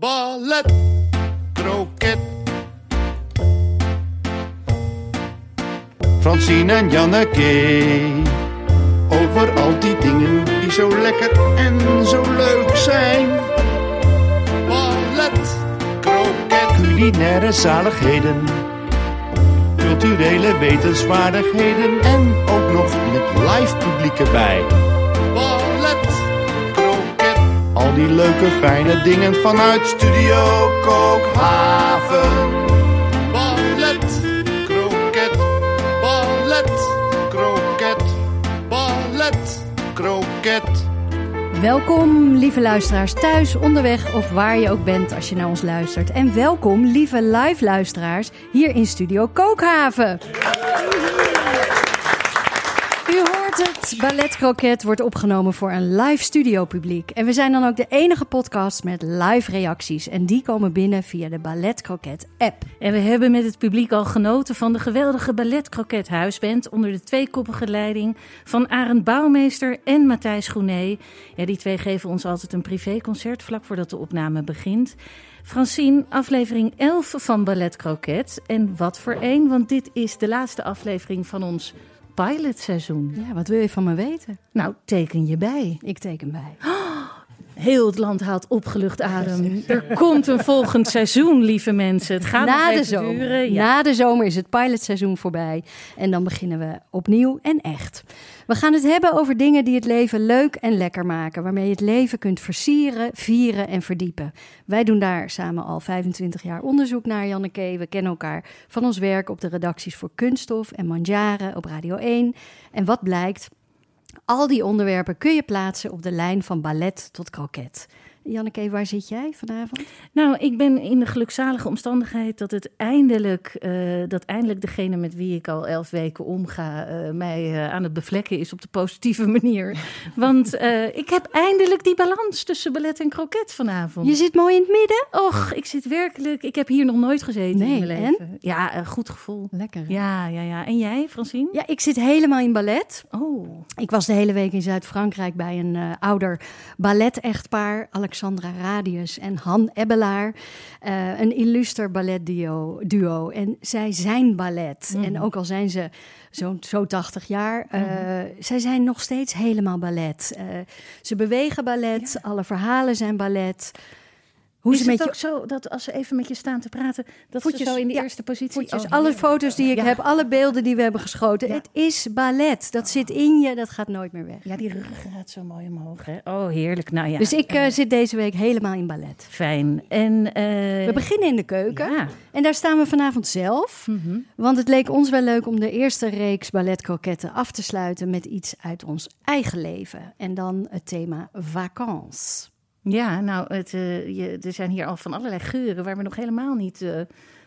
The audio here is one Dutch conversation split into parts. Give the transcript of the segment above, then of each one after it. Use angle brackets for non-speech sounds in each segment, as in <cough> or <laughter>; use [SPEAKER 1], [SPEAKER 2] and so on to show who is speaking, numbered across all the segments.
[SPEAKER 1] ballet, kroket. Francine en Janneke, over al die dingen die zo lekker en zo leuk zijn. Ballet, kroket, culinaire zaligheden, culturele wetenswaardigheden en ook nog met live publiek erbij. Al die leuke fijne dingen vanuit Studio Kookhaven. Ballet, kroket, ballet, kroket, ballet, kroket.
[SPEAKER 2] Welkom, lieve luisteraars, thuis, onderweg of waar je ook bent als je naar ons luistert. En welkom, lieve live luisteraars, hier in Studio Kookhaven. U hoort het, Ballet Croquet wordt opgenomen voor een live studio publiek. En we zijn dan ook de enige podcast met live reacties. En die komen binnen via de Ballet Croquet app.
[SPEAKER 3] En we hebben met het publiek al genoten van de geweldige Ballet Croquet Huisband onder de tweekoppige leiding van Arend Bouwmeester en Matthijs Groené. Ja, die twee geven ons altijd een privéconcert vlak voordat de opname begint. Francine, aflevering 11 van Ballet Croquet. En wat voor één, want dit is de laatste aflevering van ons pilotseizoen.
[SPEAKER 2] Ja, wat wil je van me weten?
[SPEAKER 3] Nou, teken je bij.
[SPEAKER 2] Ik teken bij. <gasps>
[SPEAKER 3] Heel het land haalt opgelucht adem. Er komt een volgend seizoen, lieve mensen. Het gaat
[SPEAKER 2] Na
[SPEAKER 3] nog
[SPEAKER 2] de zomer.
[SPEAKER 3] duren. Ja.
[SPEAKER 2] Na de zomer is het pilotseizoen voorbij. En dan beginnen we opnieuw en echt. We gaan het hebben over dingen die het leven leuk en lekker maken. Waarmee je het leven kunt versieren, vieren en verdiepen. Wij doen daar samen al 25 jaar onderzoek naar, Janneke. We kennen elkaar van ons werk op de redacties voor Kunststof en Manjaren op Radio 1. En wat blijkt? Al die onderwerpen kun je plaatsen op de lijn van ballet tot kroket. Janneke, waar zit jij vanavond?
[SPEAKER 3] Nou, ik ben in de gelukzalige omstandigheid dat het eindelijk, eh, dat eindelijk degene met wie ik al elf weken omga, eh, mij eh, aan het bevlekken is op de positieve <laughs> manier. Want ik heb eindelijk die balans tussen ballet en kroket vanavond.
[SPEAKER 2] Je zit mooi in het midden.
[SPEAKER 3] Och, ik zit werkelijk, ik heb hier nog nooit gezeten
[SPEAKER 2] Nee,
[SPEAKER 3] in mijn leven. Ja, een goed gevoel.
[SPEAKER 2] Lekker. hè?
[SPEAKER 3] Ja, ja, ja. En jij, Francine?
[SPEAKER 2] Ja, ik zit helemaal in ballet.
[SPEAKER 3] Oh,
[SPEAKER 2] Ik was de hele week in Zuid-Frankrijk bij een ouder ballet-echtpaar, Alexandra Radius en Han Ebbelaar. Eh, een illuster balletduo. Duo. En zij zijn ballet. En ook al zijn ze zo, zo 80 jaar, eh, zij zijn nog steeds helemaal ballet. Eh, ze bewegen ballet, alle verhalen zijn ballet. Hoe
[SPEAKER 3] is
[SPEAKER 2] ze
[SPEAKER 3] het
[SPEAKER 2] met je
[SPEAKER 3] ook zo dat als ze even met je staan te praten, dat
[SPEAKER 2] Voetjes,
[SPEAKER 3] ze zo in de
[SPEAKER 2] ja,
[SPEAKER 3] eerste positie...
[SPEAKER 2] voetjes,
[SPEAKER 3] Oh,
[SPEAKER 2] alle foto's die ik
[SPEAKER 3] Ja.
[SPEAKER 2] heb, alle beelden die we hebben geschoten.
[SPEAKER 3] Ja.
[SPEAKER 2] Het is ballet. Dat zit in je, dat gaat nooit meer weg.
[SPEAKER 3] Ja, die rug gaat zo mooi omhoog, hè? Oh, heerlijk. Nou ja.
[SPEAKER 2] Dus ik
[SPEAKER 3] eh,
[SPEAKER 2] eh, zit deze week helemaal in ballet.
[SPEAKER 3] Fijn. En, eh,
[SPEAKER 2] We beginnen in de keuken.
[SPEAKER 3] Ja.
[SPEAKER 2] En daar staan we vanavond zelf.
[SPEAKER 3] Mhm.
[SPEAKER 2] Want het leek ons wel leuk om de eerste reeks balletkroketten af te sluiten met iets uit ons eigen leven. En dan het thema vakantie.
[SPEAKER 3] Ja, nou, het, eh, je, er zijn hier al van allerlei geuren waar we nog helemaal niet eh,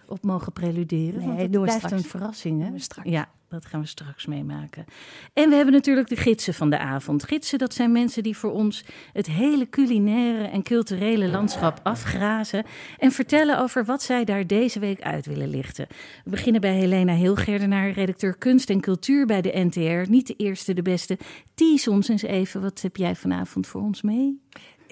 [SPEAKER 3] op mogen preluderen.
[SPEAKER 2] Nee,
[SPEAKER 3] want het blijft
[SPEAKER 2] straks.
[SPEAKER 3] een verrassing, hè? Ja, dat gaan we straks meemaken. En we hebben natuurlijk de gidsen van de avond. Gidsen, dat zijn mensen die voor ons het hele culinaire en culturele landschap afgrazen en vertellen over wat zij daar deze week uit willen lichten. We beginnen bij Helena Hilgerdenaar, redacteur kunst en cultuur bij de NTR. Niet de eerste, de beste. Tease ons eens even, wat heb jij vanavond voor ons mee?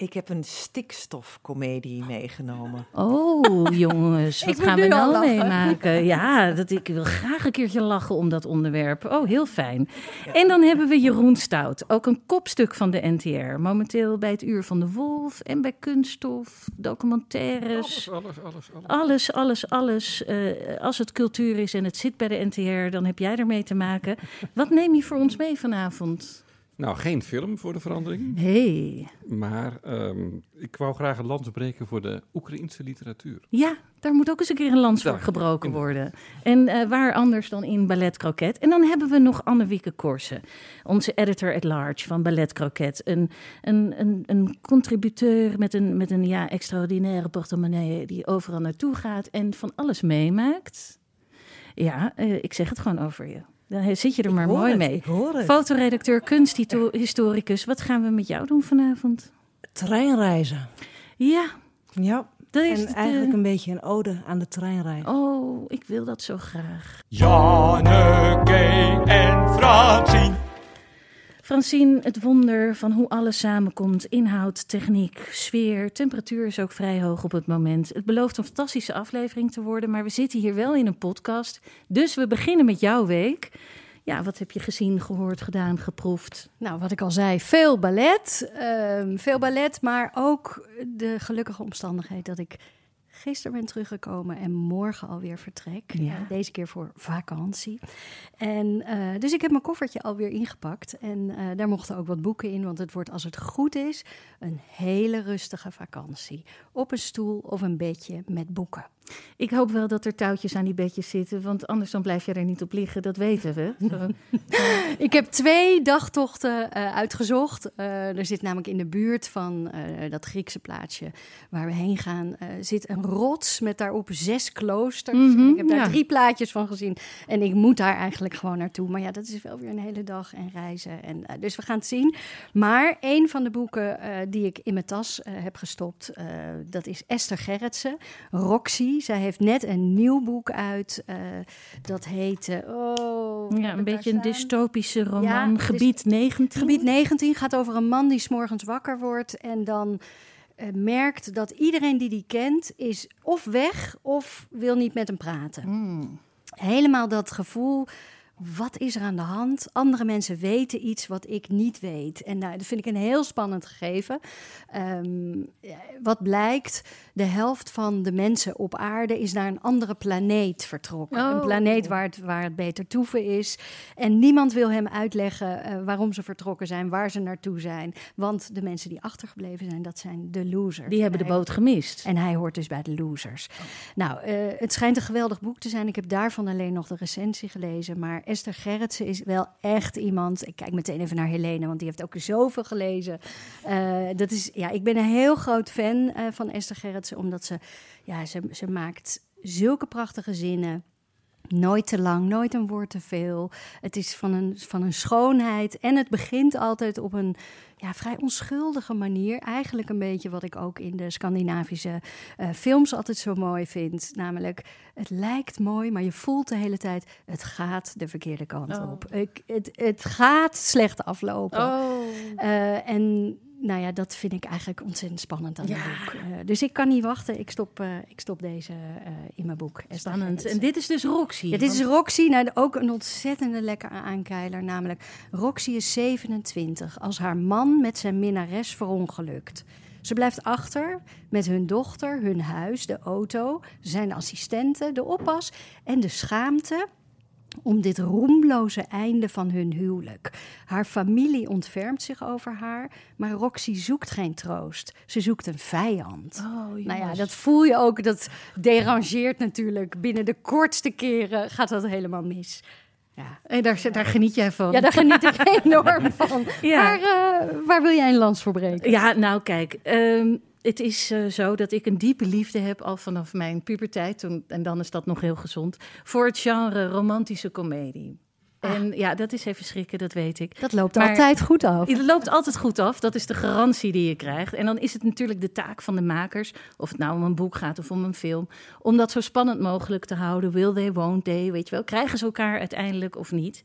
[SPEAKER 4] Ik heb een stikstofcomedie meegenomen.
[SPEAKER 3] Oh, jongens, <laughs> wat gaan we
[SPEAKER 2] nu al
[SPEAKER 3] nou meemaken? Ja, dat, ik wil graag een keertje lachen om dat onderwerp. Oh, heel fijn. En dan hebben we Jeroen Stout, ook een kopstuk van de NTR. Momenteel bij het Uur van de Wolf en bij Kunststof, documentaires.
[SPEAKER 5] Alles, alles, alles.
[SPEAKER 3] Alles, alles, alles. Eh, als het cultuur is en het zit bij de NTR, dan heb jij ermee te maken. Wat neem je voor ons mee vanavond?
[SPEAKER 5] Nou, geen film voor de verandering.
[SPEAKER 3] hey.
[SPEAKER 5] Maar ehm, ik wou graag een lans breken voor de Oekraïnse literatuur.
[SPEAKER 3] Ja, daar moet ook eens een keer een lans voor gebroken worden. En eh, waar anders dan in Ballet Croquet. En dan hebben we nog Annewieke Korsen, onze editor at large van Ballet Croquet. Een, een, een, een contributeur met een, met een ja, extraordinaire portemonnee die overal naartoe gaat en van alles meemaakt. Ja, eh, ik zeg het gewoon over je. Dan zit je er maar
[SPEAKER 4] hoor
[SPEAKER 3] mooi
[SPEAKER 4] het,
[SPEAKER 3] mee.
[SPEAKER 4] ik hoor het.
[SPEAKER 3] Fotoredacteur, kunsthistoricus, wat gaan we met jou doen vanavond?
[SPEAKER 6] Treinreizen.
[SPEAKER 3] Ja,
[SPEAKER 6] Ja,
[SPEAKER 3] dat is
[SPEAKER 6] en
[SPEAKER 3] het,
[SPEAKER 6] eigenlijk
[SPEAKER 3] eh,
[SPEAKER 6] een beetje een ode aan de treinreis.
[SPEAKER 3] Oh, ik wil dat zo graag.
[SPEAKER 1] Janneke en Francine.
[SPEAKER 3] Francine, het wonder van hoe alles samenkomt. Inhoud, techniek, sfeer, temperatuur is ook vrij hoog op het moment. Het belooft een fantastische aflevering te worden, maar we zitten hier wel in een podcast. Dus we beginnen met jouw week. Ja, wat heb je gezien, gehoord, gedaan, geproefd?
[SPEAKER 2] Nou, wat ik al zei, veel ballet. ehm, veel ballet, maar ook de gelukkige omstandigheid dat ik gisteren ben teruggekomen en morgen alweer vertrek.
[SPEAKER 3] Ja.
[SPEAKER 2] Eh, deze keer voor vakantie. En eh, dus ik heb mijn koffertje alweer ingepakt. En eh, daar mochten ook wat boeken in, want het wordt als het goed is een hele rustige vakantie. Op een stoel of een bedje met boeken.
[SPEAKER 3] Ik hoop wel dat er touwtjes aan die bedjes zitten, want anders dan blijf je er niet op liggen, dat weten we. Zo. <laughs>
[SPEAKER 2] Ik heb twee dagtochten eh, uitgezocht. Eh, er zit namelijk in de buurt van eh, dat Griekse plaatsje waar we heen gaan, eh, zit een rots met daarop zes kloosters.
[SPEAKER 3] Mhm,
[SPEAKER 2] ik heb daar
[SPEAKER 3] ja.
[SPEAKER 2] drie plaatjes van gezien en ik moet daar eigenlijk gewoon naartoe. Maar ja, dat is wel weer een hele dag en reizen. En, eh, dus we gaan het zien. Maar een van de boeken eh, die ik in mijn tas eh, heb gestopt, eh, dat is Esther Gerritsen, Roxy. Zij heeft net een nieuw boek uit. eh, dat heet... eh, oh,
[SPEAKER 3] Ja, een beetje een dystopische roman,
[SPEAKER 2] Ja,
[SPEAKER 3] gebied 19.
[SPEAKER 2] Gebied 19 gaat over een man die s'morgens wakker wordt en dan eh, merkt dat iedereen die die kent is of weg of wil niet met hem praten.
[SPEAKER 3] Hmm.
[SPEAKER 2] Helemaal dat gevoel. Wat is er aan de hand? Andere mensen weten iets wat ik niet weet. En nou, dat vind ik een heel spannend gegeven. Ehm, wat blijkt, de helft van de mensen op aarde is naar een andere planeet vertrokken.
[SPEAKER 3] Oh.
[SPEAKER 2] Een planeet waar het, waar het beter toeven is. En niemand wil hem uitleggen eh, waarom ze vertrokken zijn, waar ze naartoe zijn. Want de mensen die achtergebleven zijn, dat zijn de losers.
[SPEAKER 3] Die hebben de boot gemist.
[SPEAKER 2] en hij hoort dus bij de losers. Nou, eh, het schijnt een geweldig boek te zijn. Ik heb daarvan alleen nog de recensie gelezen. Maar Esther Gerritsen is wel echt iemand. Ik kijk meteen even naar Helene, want die heeft ook zoveel gelezen. Eh, dat is, ja, ik ben een heel groot fan eh, van Esther Gerritsen, omdat ze, ja, ze, ze maakt zulke prachtige zinnen. Nooit te lang, nooit een woord te veel. Het is van een, van een schoonheid. En het begint altijd op een ja, vrij onschuldige manier. Eigenlijk een beetje wat ik ook in de Scandinavische eh, films altijd zo mooi vind. Namelijk, het lijkt mooi, maar je voelt de hele tijd... het gaat de verkeerde kant
[SPEAKER 3] Oh.
[SPEAKER 2] op. Ik, het, het gaat slecht aflopen.
[SPEAKER 3] Oh.
[SPEAKER 2] Eh, en nou ja, dat vind ik eigenlijk ontzettend spannend aan
[SPEAKER 3] Ja.
[SPEAKER 2] het boek. Eh, dus ik kan niet wachten. Ik stop, eh, ik stop deze eh, in mijn boek.
[SPEAKER 3] Spannend. En dit is dus Roxy.
[SPEAKER 2] Ja, dit is Roxy, nou, ook een ontzettende lekkere aankeiler. Namelijk, Roxy is 27 als haar man met zijn minnares verongelukt. Ze blijft achter met hun dochter, hun huis, de auto, zijn assistenten, de oppas en de schaamte om dit roemloze einde van hun huwelijk. Haar familie ontfermt zich over haar, maar Roxy zoekt geen troost. Ze zoekt een vijand.
[SPEAKER 3] Oh,
[SPEAKER 2] Nou ja, dat voel je ook. Dat derangeert natuurlijk. Binnen de kortste keren gaat dat helemaal mis. Ja,
[SPEAKER 3] En daar, daar geniet jij van.
[SPEAKER 2] ja daar geniet ik <laughs> enorm van.
[SPEAKER 3] Ja.
[SPEAKER 2] Maar eh, waar wil jij een lans voor breken?
[SPEAKER 3] Ja, nou kijk, ehm, het is eh, zo dat ik een diepe liefde heb al vanaf mijn puberteit, toen, en dan is dat nog heel gezond, voor het genre romantische komedie. En ja, dat is even schrikken, dat weet ik.
[SPEAKER 2] Dat loopt
[SPEAKER 3] Maar-
[SPEAKER 2] altijd goed af.
[SPEAKER 3] Het loopt altijd goed af, dat is de garantie die je krijgt. En dan is het natuurlijk de taak van de makers, of het nou om een boek gaat of om een film, om dat zo spannend mogelijk te houden. Will they, won't they, weet je wel. Krijgen ze elkaar uiteindelijk of niet?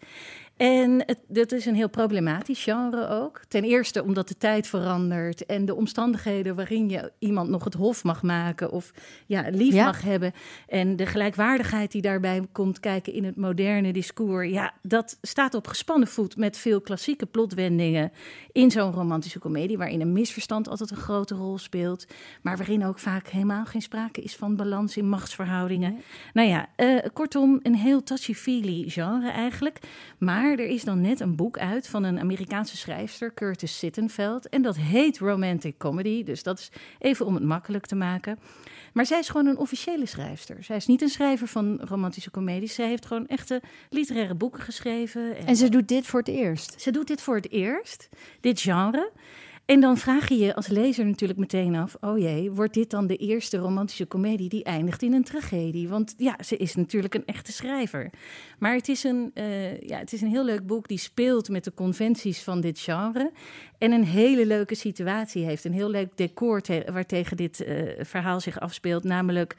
[SPEAKER 3] En het, dat is een heel problematisch genre ook. Ten eerste omdat de tijd verandert en de omstandigheden waarin je iemand nog het hof mag maken of ja, lief
[SPEAKER 2] Ja.
[SPEAKER 3] mag hebben. En de gelijkwaardigheid die daarbij komt kijken in het moderne discours. Ja, dat staat op gespannen voet met veel klassieke plotwendingen in zo'n romantische komedie, waarin een misverstand altijd een grote rol speelt, maar waarin ook vaak helemaal geen sprake is van balans in machtsverhoudingen. Nou ja, eh, kortom, een heel touchy-feely genre eigenlijk. Maar er is dan net een boek uit van een Amerikaanse schrijfster, Curtis Sittenfeld. En dat heet Romantic Comedy. Dus dat is even om het makkelijk te maken. Maar zij is gewoon een officiële schrijfster. Zij is niet een schrijver van romantische comedies. Zij heeft gewoon echte literaire boeken geschreven.
[SPEAKER 2] En ze doet dit voor het eerst.
[SPEAKER 3] Ze doet dit voor het eerst, dit genre. En dan vraag je je als lezer natuurlijk meteen af: oh jee, wordt dit dan de eerste romantische komedie die eindigt in een tragedie? Want ja, ze is natuurlijk een echte schrijver. Maar het is een, eh, ja, het is een heel leuk boek die speelt met de conventies van dit genre. En een hele leuke situatie heeft. Een heel leuk decor te- waartegen dit eh, verhaal zich afspeelt. Namelijk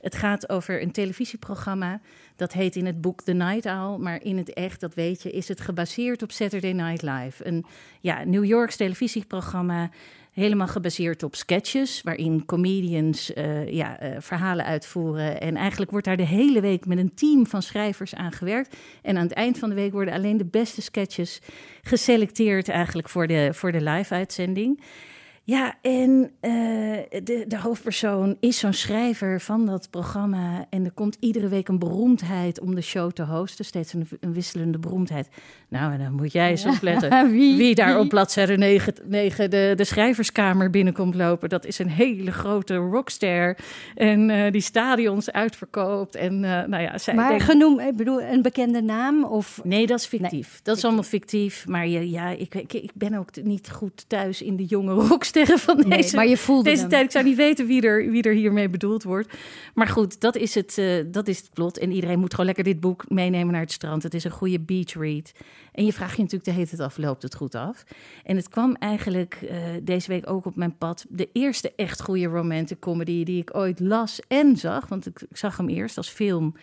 [SPEAKER 3] Het gaat over een televisieprogramma. Dat heet in het boek The Night Owl. Maar in het echt, dat weet je, is het gebaseerd op Saturday Night Live. Een ja, New Yorks televisieprogramma. Helemaal gebaseerd op sketches, waarin comedians eh, ja, eh, verhalen uitvoeren. En eigenlijk wordt daar de hele week met een team van schrijvers aan gewerkt. En aan het eind van de week worden alleen de beste sketches geselecteerd eigenlijk voor de, voor de live-uitzending. Ja, en eh, de, de hoofdpersoon is zo'n schrijver van dat programma. En er komt iedere week een beroemdheid om de show te hosten. Steeds een, een wisselende beroemdheid. Nou, en dan moet jij eens opletten. <laughs>
[SPEAKER 2] Wie?
[SPEAKER 3] Wie daar
[SPEAKER 2] Wie?
[SPEAKER 3] op bladzijde 9, 9 de, de schrijverskamer binnenkomt lopen. Dat is een hele grote rockster. En eh, die stadions uitverkoopt. En uh, nou ja, zij
[SPEAKER 2] Maar ik bedoel, een bekende naam of...
[SPEAKER 3] Nee, dat is fictief. dat is allemaal fictief. Maar je, ja, ik, ik, ik ben ook niet goed thuis in de jonge van
[SPEAKER 2] Nee,
[SPEAKER 3] deze,
[SPEAKER 2] maar je voelde
[SPEAKER 3] deze
[SPEAKER 2] hem.
[SPEAKER 3] tijd. Ik zou niet weten wie er, wie er hiermee bedoeld wordt. Maar goed, dat is, het, eh, dat is het plot. En iedereen moet gewoon lekker dit boek meenemen naar het strand. Het is een goede beach read. En je vraagt je natuurlijk de hele tijd af, loopt het goed af? En het kwam eigenlijk eh, deze week ook op mijn pad. De eerste echt goede romantic comedy die ik ooit las en zag. Want ik, ik zag hem eerst als film.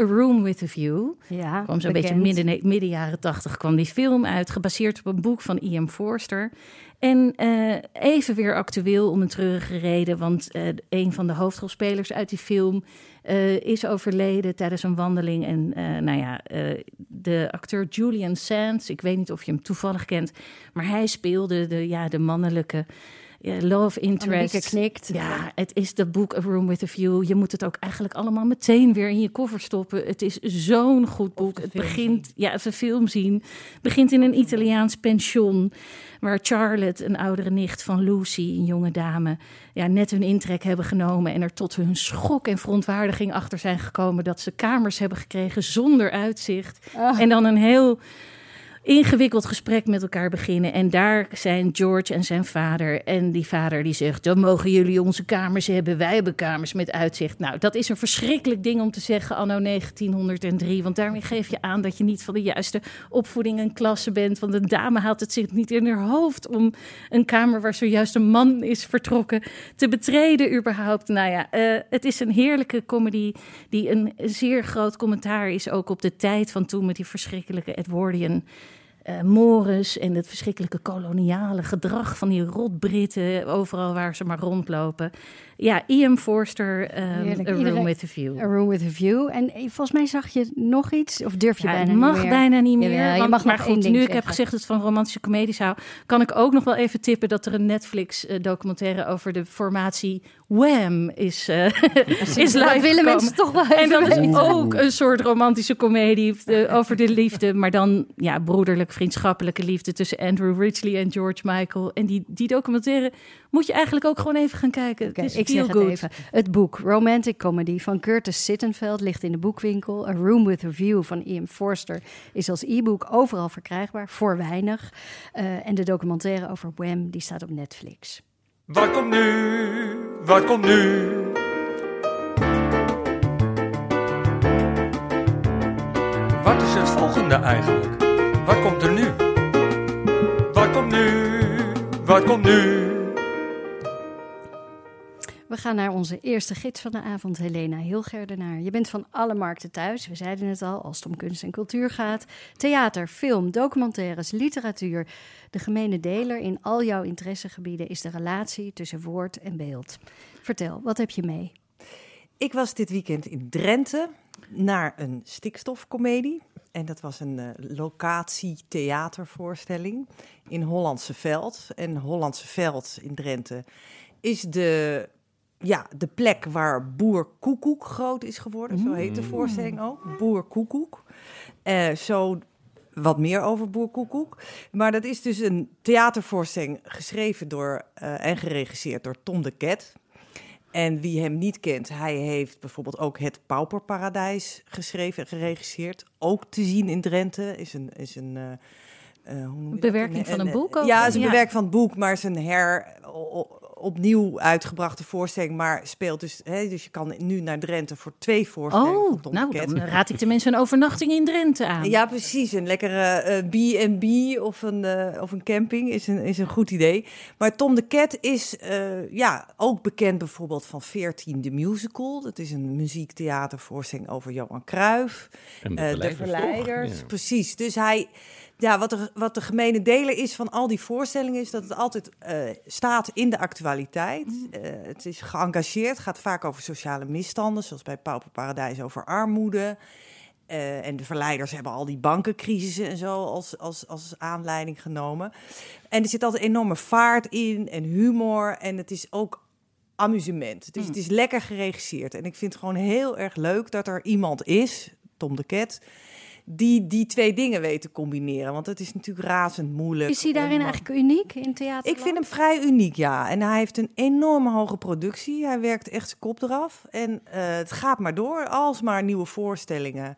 [SPEAKER 3] A Room with a View
[SPEAKER 2] Ja,
[SPEAKER 3] kwam zo'n beetje midden, midden jaren tachtig kwam die film uit, gebaseerd op een boek van Ian Forster. En eh, even weer actueel om een treurige reden, want eh, een van de hoofdrolspelers uit die film eh, is overleden tijdens een wandeling. En nou ja, de acteur Julian Sands, ik weet niet of je hem toevallig kent, maar hij speelde de, ja, de mannelijke love interest.
[SPEAKER 2] Knikt.
[SPEAKER 3] Ja, het is de boek A Room with a View. Je moet het ook eigenlijk allemaal meteen weer in je koffer stoppen. Het is zo'n goed boek. Het begint, ja, even film zien. Het begint in een Italiaans pension. Waar Charlotte, een oudere nicht van Lucy, een jonge dame, ja, net hun intrek hebben genomen. En er tot hun schok en verontwaardiging achter zijn gekomen dat ze kamers hebben gekregen zonder uitzicht.
[SPEAKER 2] Ah.
[SPEAKER 3] En dan een heel ingewikkeld gesprek met elkaar beginnen. En daar zijn George en zijn vader. En die vader die zegt, dan mogen jullie onze kamers hebben. Wij hebben kamers met uitzicht. Nou, dat is een verschrikkelijk ding om te zeggen anno 1903. Want daarmee geef je aan dat je niet van de juiste opvoeding en klasse bent. Want een dame haalt het zich niet in haar hoofd om een kamer waar zojuist een man is vertrokken te betreden überhaupt. Nou ja, eh, het is een heerlijke comedy die een zeer groot commentaar is ook op de tijd van toen met die verschrikkelijke Edwardian eh mores en het verschrikkelijke koloniale gedrag van die rotbritten overal waar ze maar rondlopen. Ja, Ian Forster,
[SPEAKER 2] Heerlijk.
[SPEAKER 3] A Room
[SPEAKER 2] Iedereen-
[SPEAKER 3] with a View.
[SPEAKER 2] A Room with a View. En eh, volgens mij zag je nog iets, of durf je
[SPEAKER 3] Ja,
[SPEAKER 2] bijna
[SPEAKER 3] mag
[SPEAKER 2] niet meer?
[SPEAKER 3] bijna niet meer. Want-
[SPEAKER 2] mag
[SPEAKER 3] maar goed, nu ik heb gezegd dat het van romantische comedies hou, kan ik ook nog wel even tippen dat er een Netflix-documentaire over de formatie Wham is, eh <laughs> is live
[SPEAKER 2] Dat willen mensen toch wel even
[SPEAKER 3] En dat is ook een soort romantische komedie de- <laughs> over de liefde. Maar dan ja, broederlijk, vriendschappelijke liefde tussen Andrew Ridgely en George Michael. En die, die documentaire moet je eigenlijk ook gewoon even gaan kijken. Het is
[SPEAKER 2] ik zeg het
[SPEAKER 3] good.
[SPEAKER 2] even. Het boek Romantic Comedy van Curtis Sittenfeld ligt in de boekwinkel. A Room with a View van Ian Forster is als e-book overal verkrijgbaar, voor weinig. Eh, en de documentaire over Wham, die staat op Netflix.
[SPEAKER 7] Wat komt nu? Wat komt nu? Wat is het volgende eigenlijk? Wat komt er nu? Wat komt nu? Wat komt nu?
[SPEAKER 2] We gaan naar onze eerste gids van de avond, Helena Hilgerdenaar. Je bent van alle markten thuis, we zeiden het al, als het om kunst en cultuur gaat. Theater, film, documentaires, literatuur. De gemene deler in al jouw interessegebieden is de relatie tussen woord en beeld. Vertel, wat heb je mee?
[SPEAKER 4] Ik was dit weekend in Drenthe naar een stikstofcomedie. En dat was een eh, locatie-theatervoorstelling in Hollandse Veld. En Hollandse Veld in Drenthe is de, ja, de plek waar Boer Koekoek groot is geworden. Zo heet de voorstelling ook. Boer Koekoek. Eh, zo wat meer over Boer Koekoek. Maar dat is dus een theatervoorstelling geschreven door eh, en geregisseerd door Tom de Ket. En wie hem niet kent, hij heeft bijvoorbeeld ook Het Pauperparadijs geschreven en geregisseerd. Ook te zien in Drenthe. Is een, is een?
[SPEAKER 3] Bewerking van een boek ook?
[SPEAKER 4] Ja, is een
[SPEAKER 3] Ja.
[SPEAKER 4] bewerking van het boek, maar een her, opnieuw uitgebrachte voorstelling, maar speelt dus... Hè, dus je kan nu naar Drenthe voor twee voorstellingen
[SPEAKER 3] Oh,
[SPEAKER 4] van Tom de
[SPEAKER 3] nou,
[SPEAKER 4] Ket.
[SPEAKER 3] dan raad ik de mensen een overnachting in Drenthe aan.
[SPEAKER 4] Ja, precies. Een lekkere eh, B&B of, een, eh, of een camping is een, is een goed idee. Maar Tom de Ket is eh, ja, ook bekend bijvoorbeeld van 14 de Musical. Dat is een muziektheatervoorstelling over Johan Cruijff.
[SPEAKER 5] En de
[SPEAKER 4] Eh, de
[SPEAKER 5] verleiders, toch?
[SPEAKER 4] verleiders,
[SPEAKER 5] Ja.
[SPEAKER 4] precies. Dus hij, ja, wat, de, wat de gemene deler is van al die voorstellingen, is dat het altijd eh, staat in de actualiteit. Eh, het is geëngageerd, gaat vaak over sociale misstanden, zoals bij Pauper Paradijs over armoede. Eh, en de verleiders hebben al die bankencrisissen en zo als, als, als aanleiding genomen. En er zit altijd enorme vaart in en humor. En het is ook amusement. Dus het is lekker geregisseerd. En ik vind het gewoon heel erg leuk dat er iemand is, Tom de Ket, die die twee dingen weet te combineren. Want het is natuurlijk razend moeilijk.
[SPEAKER 2] Is hij daarin
[SPEAKER 4] om,
[SPEAKER 2] eigenlijk uniek in theater?
[SPEAKER 4] ik vind hem vrij uniek, ja. En hij heeft een enorme hoge productie. Hij werkt echt zijn kop eraf. En eh, het gaat maar door, alsmaar nieuwe voorstellingen.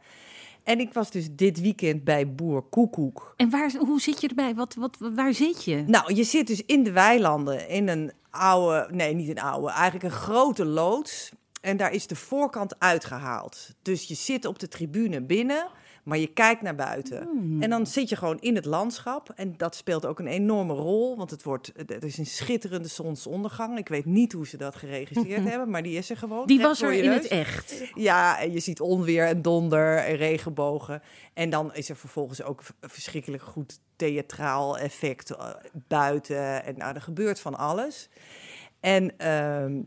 [SPEAKER 4] En ik was dus dit weekend bij Boer Koekoek.
[SPEAKER 3] En waar, hoe zit je erbij? Wat, wat, waar zit je?
[SPEAKER 4] Nou, je zit dus in de weilanden in een oude, nee, niet een oude, eigenlijk een grote loods. En daar is de voorkant uitgehaald. Dus je zit op de tribune binnen, maar je kijkt naar buiten. En dan zit je gewoon in het landschap. En dat speelt ook een enorme rol, want het, wordt, het is een schitterende zonsondergang. Ik weet niet hoe ze dat geregisseerd <laughs> hebben, maar die is er gewoon.
[SPEAKER 3] Die was er in
[SPEAKER 4] neus.
[SPEAKER 3] het echt.
[SPEAKER 4] Ja, en je ziet onweer en donder en regenbogen. En dan is er vervolgens ook verschrikkelijk goed theatraal effect eh, buiten. En nou, er gebeurt van alles. En ehm,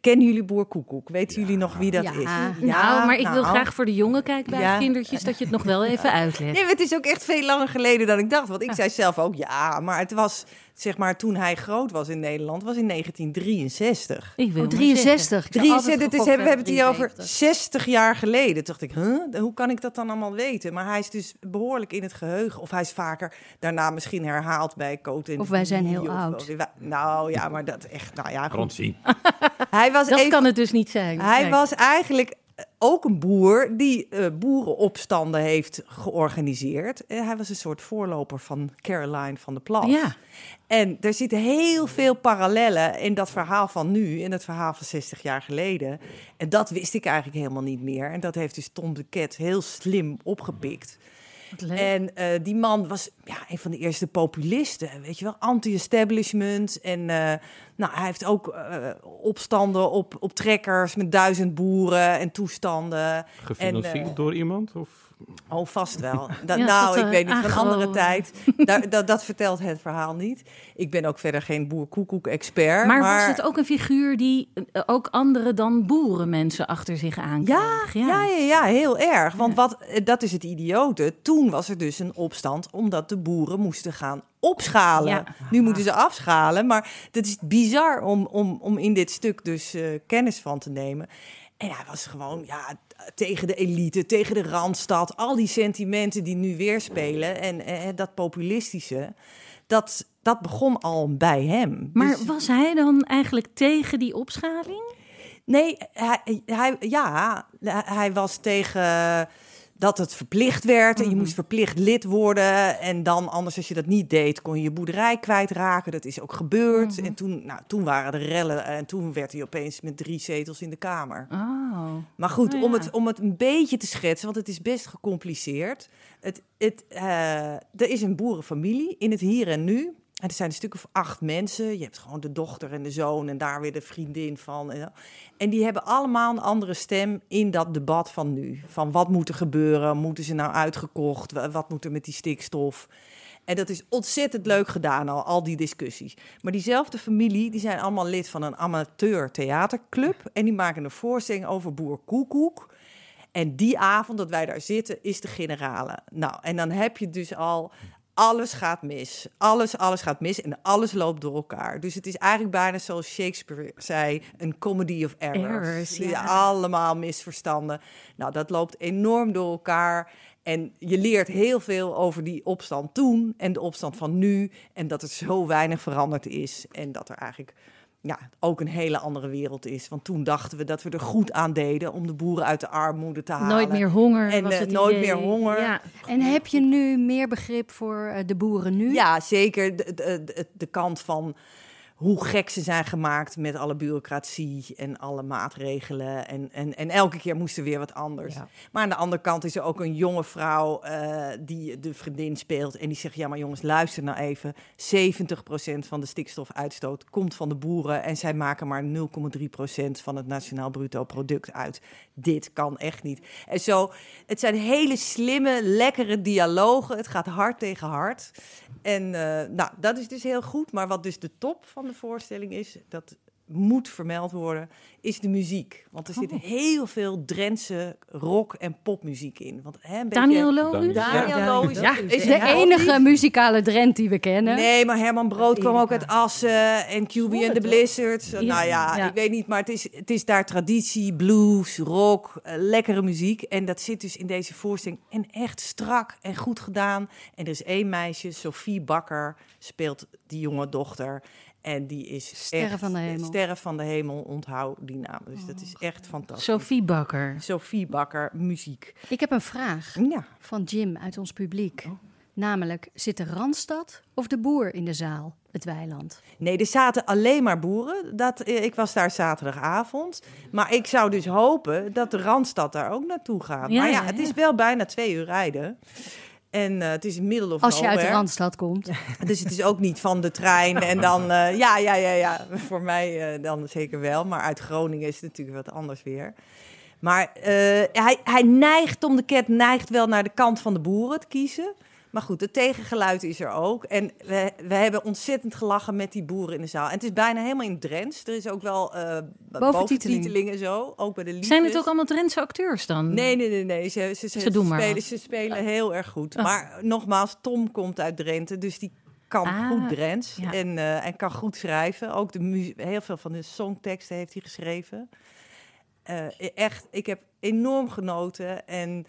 [SPEAKER 4] kennen jullie Boer Koekoek? Weten jullie nog wie dat
[SPEAKER 2] Ja.
[SPEAKER 4] is?
[SPEAKER 3] nou, maar ik wil
[SPEAKER 4] nou.
[SPEAKER 3] graag voor de jonge kijkbuiskindertjes dat je het nog wel even <laughs> uitlegt.
[SPEAKER 4] Nee, maar het is ook echt veel langer geleden dan ik dacht. Want ik zei zelf ook ja, maar het was, zeg maar, toen hij groot was in Nederland, was in 1963.
[SPEAKER 3] Ik wil
[SPEAKER 2] Oh,
[SPEAKER 3] maar
[SPEAKER 2] 63. Ik zou altijd
[SPEAKER 4] 73, het is,
[SPEAKER 2] gegokt
[SPEAKER 4] we hebben het hier over
[SPEAKER 2] 73.
[SPEAKER 4] 60 jaar geleden. Toen dacht ik, huh? hoe kan ik dat dan allemaal weten? Maar hij is dus behoorlijk in het geheugen. Of hij is vaker daarna misschien herhaald bij Coat en
[SPEAKER 2] Of wij zijn heel
[SPEAKER 4] of-
[SPEAKER 2] oud.
[SPEAKER 4] Nou ja, maar dat echt, nou ja.
[SPEAKER 5] Ronsie.
[SPEAKER 4] Hij was,
[SPEAKER 3] Dat
[SPEAKER 4] even,
[SPEAKER 3] kan het dus niet zijn.
[SPEAKER 4] hij
[SPEAKER 3] Nee.
[SPEAKER 4] was eigenlijk ook een boer die eh, boerenopstanden heeft georganiseerd. Eh, hij was een soort voorloper van Caroline van der Plas.
[SPEAKER 3] Ja,
[SPEAKER 4] En er zitten heel veel parallellen in dat verhaal van nu en het verhaal van 60 jaar geleden. En dat wist ik eigenlijk helemaal niet meer. En dat heeft dus Tom de Ket heel slim opgepikt. En eh, die man was ja, een van de eerste populisten, weet je wel, anti-establishment. En eh, nou, hij heeft ook eh, opstanden op, op trekkers met duizend boeren en toestanden.
[SPEAKER 5] Gefinancierd
[SPEAKER 4] En,
[SPEAKER 5] door iemand? Of?
[SPEAKER 4] Oh, vast wel. <laughs> Da-
[SPEAKER 3] Ja,
[SPEAKER 4] nou,
[SPEAKER 3] dat,
[SPEAKER 4] ik
[SPEAKER 3] eh,
[SPEAKER 4] weet niet, van andere tijd. <laughs> Dat, dat vertelt het verhaal niet. Ik ben ook verder geen boer-koekoek-expert.
[SPEAKER 3] maar,
[SPEAKER 4] Maar,
[SPEAKER 3] was het ook een figuur die eh, ook andere dan boerenmensen achter zich aankreeg?
[SPEAKER 4] ja, ja, ja, heel erg. Want wat, eh, dat is het idiote. Toen was er dus een opstand omdat de boeren moesten gaan opschalen.
[SPEAKER 3] Ja.
[SPEAKER 4] Nu moeten ze afschalen. Maar het is bizar om, om, om in dit stuk dus kennis van te nemen. En hij was gewoon ja, tegen de elite, tegen de randstad. Al die sentimenten die nu weer spelen. En eh, dat populistische, dat, dat begon al bij hem.
[SPEAKER 3] Maar
[SPEAKER 4] Dus-
[SPEAKER 3] was hij dan eigenlijk tegen die opschaling?
[SPEAKER 4] Nee, hij, hij, ja, hij was tegen dat het verplicht werd. En je moest verplicht lid worden. En dan, anders als je dat niet deed, kon je je boerderij kwijtraken. Dat is ook gebeurd. En toen, nou, toen waren er rellen. En toen werd hij opeens met drie zetels in de Kamer.
[SPEAKER 3] Oh.
[SPEAKER 4] Maar goed,
[SPEAKER 3] Oh,
[SPEAKER 4] om, het, om het een beetje te schetsen, want het is best gecompliceerd. Het, het, eh, er is een boerenfamilie in het hier en nu. En er zijn een stuk of acht mensen. Je hebt gewoon de dochter en de zoon en daar weer de vriendin van. En, die hebben allemaal een andere stem in dat debat van nu. Van wat moet er gebeuren? Moeten ze nou uitgekocht? Wa- Wat moet er met die stikstof? En dat is ontzettend leuk gedaan, al, al die discussies. Maar diezelfde familie, die zijn allemaal lid van een amateur theaterclub. En die maken een voorstelling over boer Koekoek. En die avond dat wij daar zitten, is de generale. Nou, en dan heb je dus al... Alles gaat mis. Alles, alles gaat mis en alles loopt door elkaar. Dus het is eigenlijk bijna zoals Shakespeare zei: een comedy of errors.
[SPEAKER 3] Errors, ja.
[SPEAKER 4] Allemaal misverstanden. Nou, dat loopt enorm door elkaar. En je leert heel veel over die opstand toen en de opstand van nu. En dat er zo weinig veranderd is. En dat er eigenlijk ja, ook een hele andere wereld is. Want toen dachten we dat we er goed aan deden om de boeren uit de armoede te halen.
[SPEAKER 3] Nooit meer honger.
[SPEAKER 4] En,
[SPEAKER 3] was
[SPEAKER 4] eh,
[SPEAKER 3] het
[SPEAKER 4] nooit
[SPEAKER 3] idee.
[SPEAKER 4] meer honger.
[SPEAKER 3] Ja.
[SPEAKER 2] En heb je nu meer begrip voor eh, de boeren nu?
[SPEAKER 4] Ja, zeker. De, de, de, de kant van, hoe gek ze zijn gemaakt met alle bureaucratie en alle maatregelen. En, en, en elke keer moest er weer wat anders.
[SPEAKER 6] Ja.
[SPEAKER 4] Maar aan de andere kant is er ook een jonge vrouw eh, die de vriendin speelt. En die zegt, ja maar jongens, luister nou even. 70% van de stikstofuitstoot komt van de boeren. En zij maken maar 0,3% van het nationaal bruto product uit. Dit kan echt niet. En zo, het zijn hele slimme, lekkere dialogen. Het gaat hard tegen hard. En eh, nou, dat is dus heel goed. Maar wat dus de top van de voorstelling is, dat moet vermeld worden, is de muziek. Want er zit heel veel Drentse rock- en popmuziek in. Want, hè, een beetje-
[SPEAKER 3] Daniel Lohuus?
[SPEAKER 4] Daniel
[SPEAKER 6] Ja.
[SPEAKER 4] Is
[SPEAKER 2] De enige muzikale Drent die we kennen.
[SPEAKER 4] Nee, maar Herman Brood kwam ook uit Assen en QB en de Blizzards.
[SPEAKER 3] Ja.
[SPEAKER 4] Nou ja,
[SPEAKER 3] Ja.
[SPEAKER 4] ik weet niet, maar het is, het is daar traditie, blues, rock, eh, lekkere muziek. En dat zit dus in deze voorstelling en echt strak en goed gedaan. En er is één meisje, Sophie Bakker, speelt die jonge dochter. En die is
[SPEAKER 2] Sterren
[SPEAKER 4] echt-
[SPEAKER 2] van de hemel.
[SPEAKER 4] Sterren van de hemel, onthoud die naam. Dus dat is echt fantastisch.
[SPEAKER 3] Sophie Bakker.
[SPEAKER 4] Sophie Bakker, muziek.
[SPEAKER 2] Ik heb een vraag
[SPEAKER 4] Ja.
[SPEAKER 2] van Jim uit ons publiek.
[SPEAKER 4] Oh.
[SPEAKER 2] Namelijk, zit de Randstad of de boer in de zaal, het weiland?
[SPEAKER 4] Nee, er zaten alleen maar boeren. Dat, eh, ik was daar zaterdagavond. Maar ik zou dus hopen dat de Randstad daar ook naartoe gaat.
[SPEAKER 3] Ja,
[SPEAKER 4] maar ja,
[SPEAKER 3] ja,
[SPEAKER 4] het
[SPEAKER 3] ja.
[SPEAKER 4] is wel bijna twee uur rijden. En eh, het is middle of
[SPEAKER 2] Als je uit de. Randstad komt. <laughs>
[SPEAKER 4] Dus het is ook niet van de trein en dan... <laughs> eh, ja, ja, ja, ja. Voor mij eh, dan zeker wel. Maar uit Groningen is het natuurlijk wat anders weer. Maar eh, hij, hij neigt, Tom de Ket neigt wel naar de kant van de boeren te kiezen. Maar goed, het tegengeluid is er ook. En we, we hebben ontzettend gelachen met die boeren in de zaal. En het is bijna helemaal in Drents. Er is ook wel boventiteling en zo, ook bij de liedjes.
[SPEAKER 3] Zijn het ook allemaal Drentse acteurs dan?
[SPEAKER 4] Nee, nee, nee, nee. Ze, ze, ze,
[SPEAKER 3] Ze doen maar
[SPEAKER 4] spelen,
[SPEAKER 3] wat.
[SPEAKER 4] ze spelen heel erg goed.
[SPEAKER 3] Oh.
[SPEAKER 4] Maar nogmaals, Tom komt uit Drenthe, dus die kan
[SPEAKER 3] Ah,
[SPEAKER 4] goed Drents
[SPEAKER 3] ja.
[SPEAKER 4] en, eh, en kan goed schrijven. Ook de heel veel van de songteksten heeft hij geschreven. Eh, echt, ik heb enorm genoten. En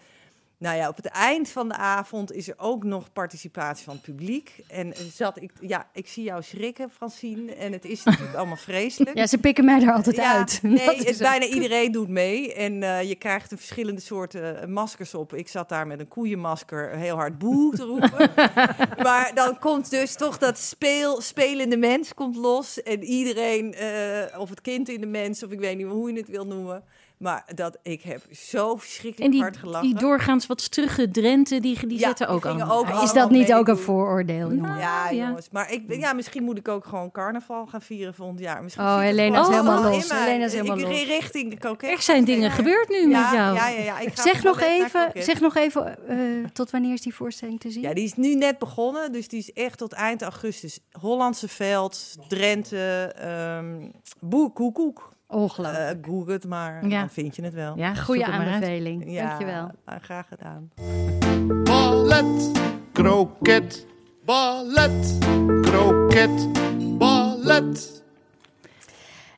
[SPEAKER 4] nou ja, op het eind van de avond is er ook nog participatie van het publiek. En zat ik, ja, ik zie jou schrikken, Francine. En het is natuurlijk <laughs> allemaal vreselijk.
[SPEAKER 2] Ja, ze pikken mij er altijd
[SPEAKER 4] Ja,
[SPEAKER 2] uit. <laughs>
[SPEAKER 4] Nee, het, bijna iedereen doet mee. En eh, je krijgt er verschillende soorten eh, maskers op. Ik zat daar met een koeienmasker heel hard boe te roepen. <laughs> maar dan komt dus toch dat speel, spelende mens komt los. En iedereen, eh, of het kind in de mens, of ik weet niet hoe je het wil noemen. Maar dat, ik heb zo verschrikkelijk
[SPEAKER 3] En die,
[SPEAKER 4] hard gelachen.
[SPEAKER 3] die doorgaans wat strugge Drenthe, die, die
[SPEAKER 4] Ja,
[SPEAKER 3] zitten ook
[SPEAKER 4] ook
[SPEAKER 2] is dat niet ook een vooroordeel, jongen?
[SPEAKER 4] Ja, jongens. Maar ik, ja, misschien moet ik ook gewoon carnaval gaan vieren volgend jaar. Misschien
[SPEAKER 2] Oh, Helena
[SPEAKER 3] is helemaal
[SPEAKER 2] los. Helena is helemaal
[SPEAKER 4] ik,
[SPEAKER 2] los.
[SPEAKER 4] richting de koket.
[SPEAKER 3] Er zijn dingen gebeurd nu met
[SPEAKER 4] ja,
[SPEAKER 3] jou.
[SPEAKER 4] Ja, ja, ja. Ik ga
[SPEAKER 2] Zeg nog, even, zeg nog even, eh, tot wanneer is die voorstelling te zien?
[SPEAKER 4] Ja, die is nu net begonnen, dus die is echt tot eind augustus. Hollandse Veld, Drenthe, Boer Koekoek.
[SPEAKER 2] Ongelooflijk.
[SPEAKER 4] Eh Google het maar,
[SPEAKER 3] Ja.
[SPEAKER 4] dan vind je het wel.
[SPEAKER 3] Ja, uit.
[SPEAKER 2] aanbeveling.
[SPEAKER 4] Ja,
[SPEAKER 2] Dankjewel.
[SPEAKER 4] nou, graag gedaan.
[SPEAKER 1] Ballet, kroket, ballet, kroket, ballet.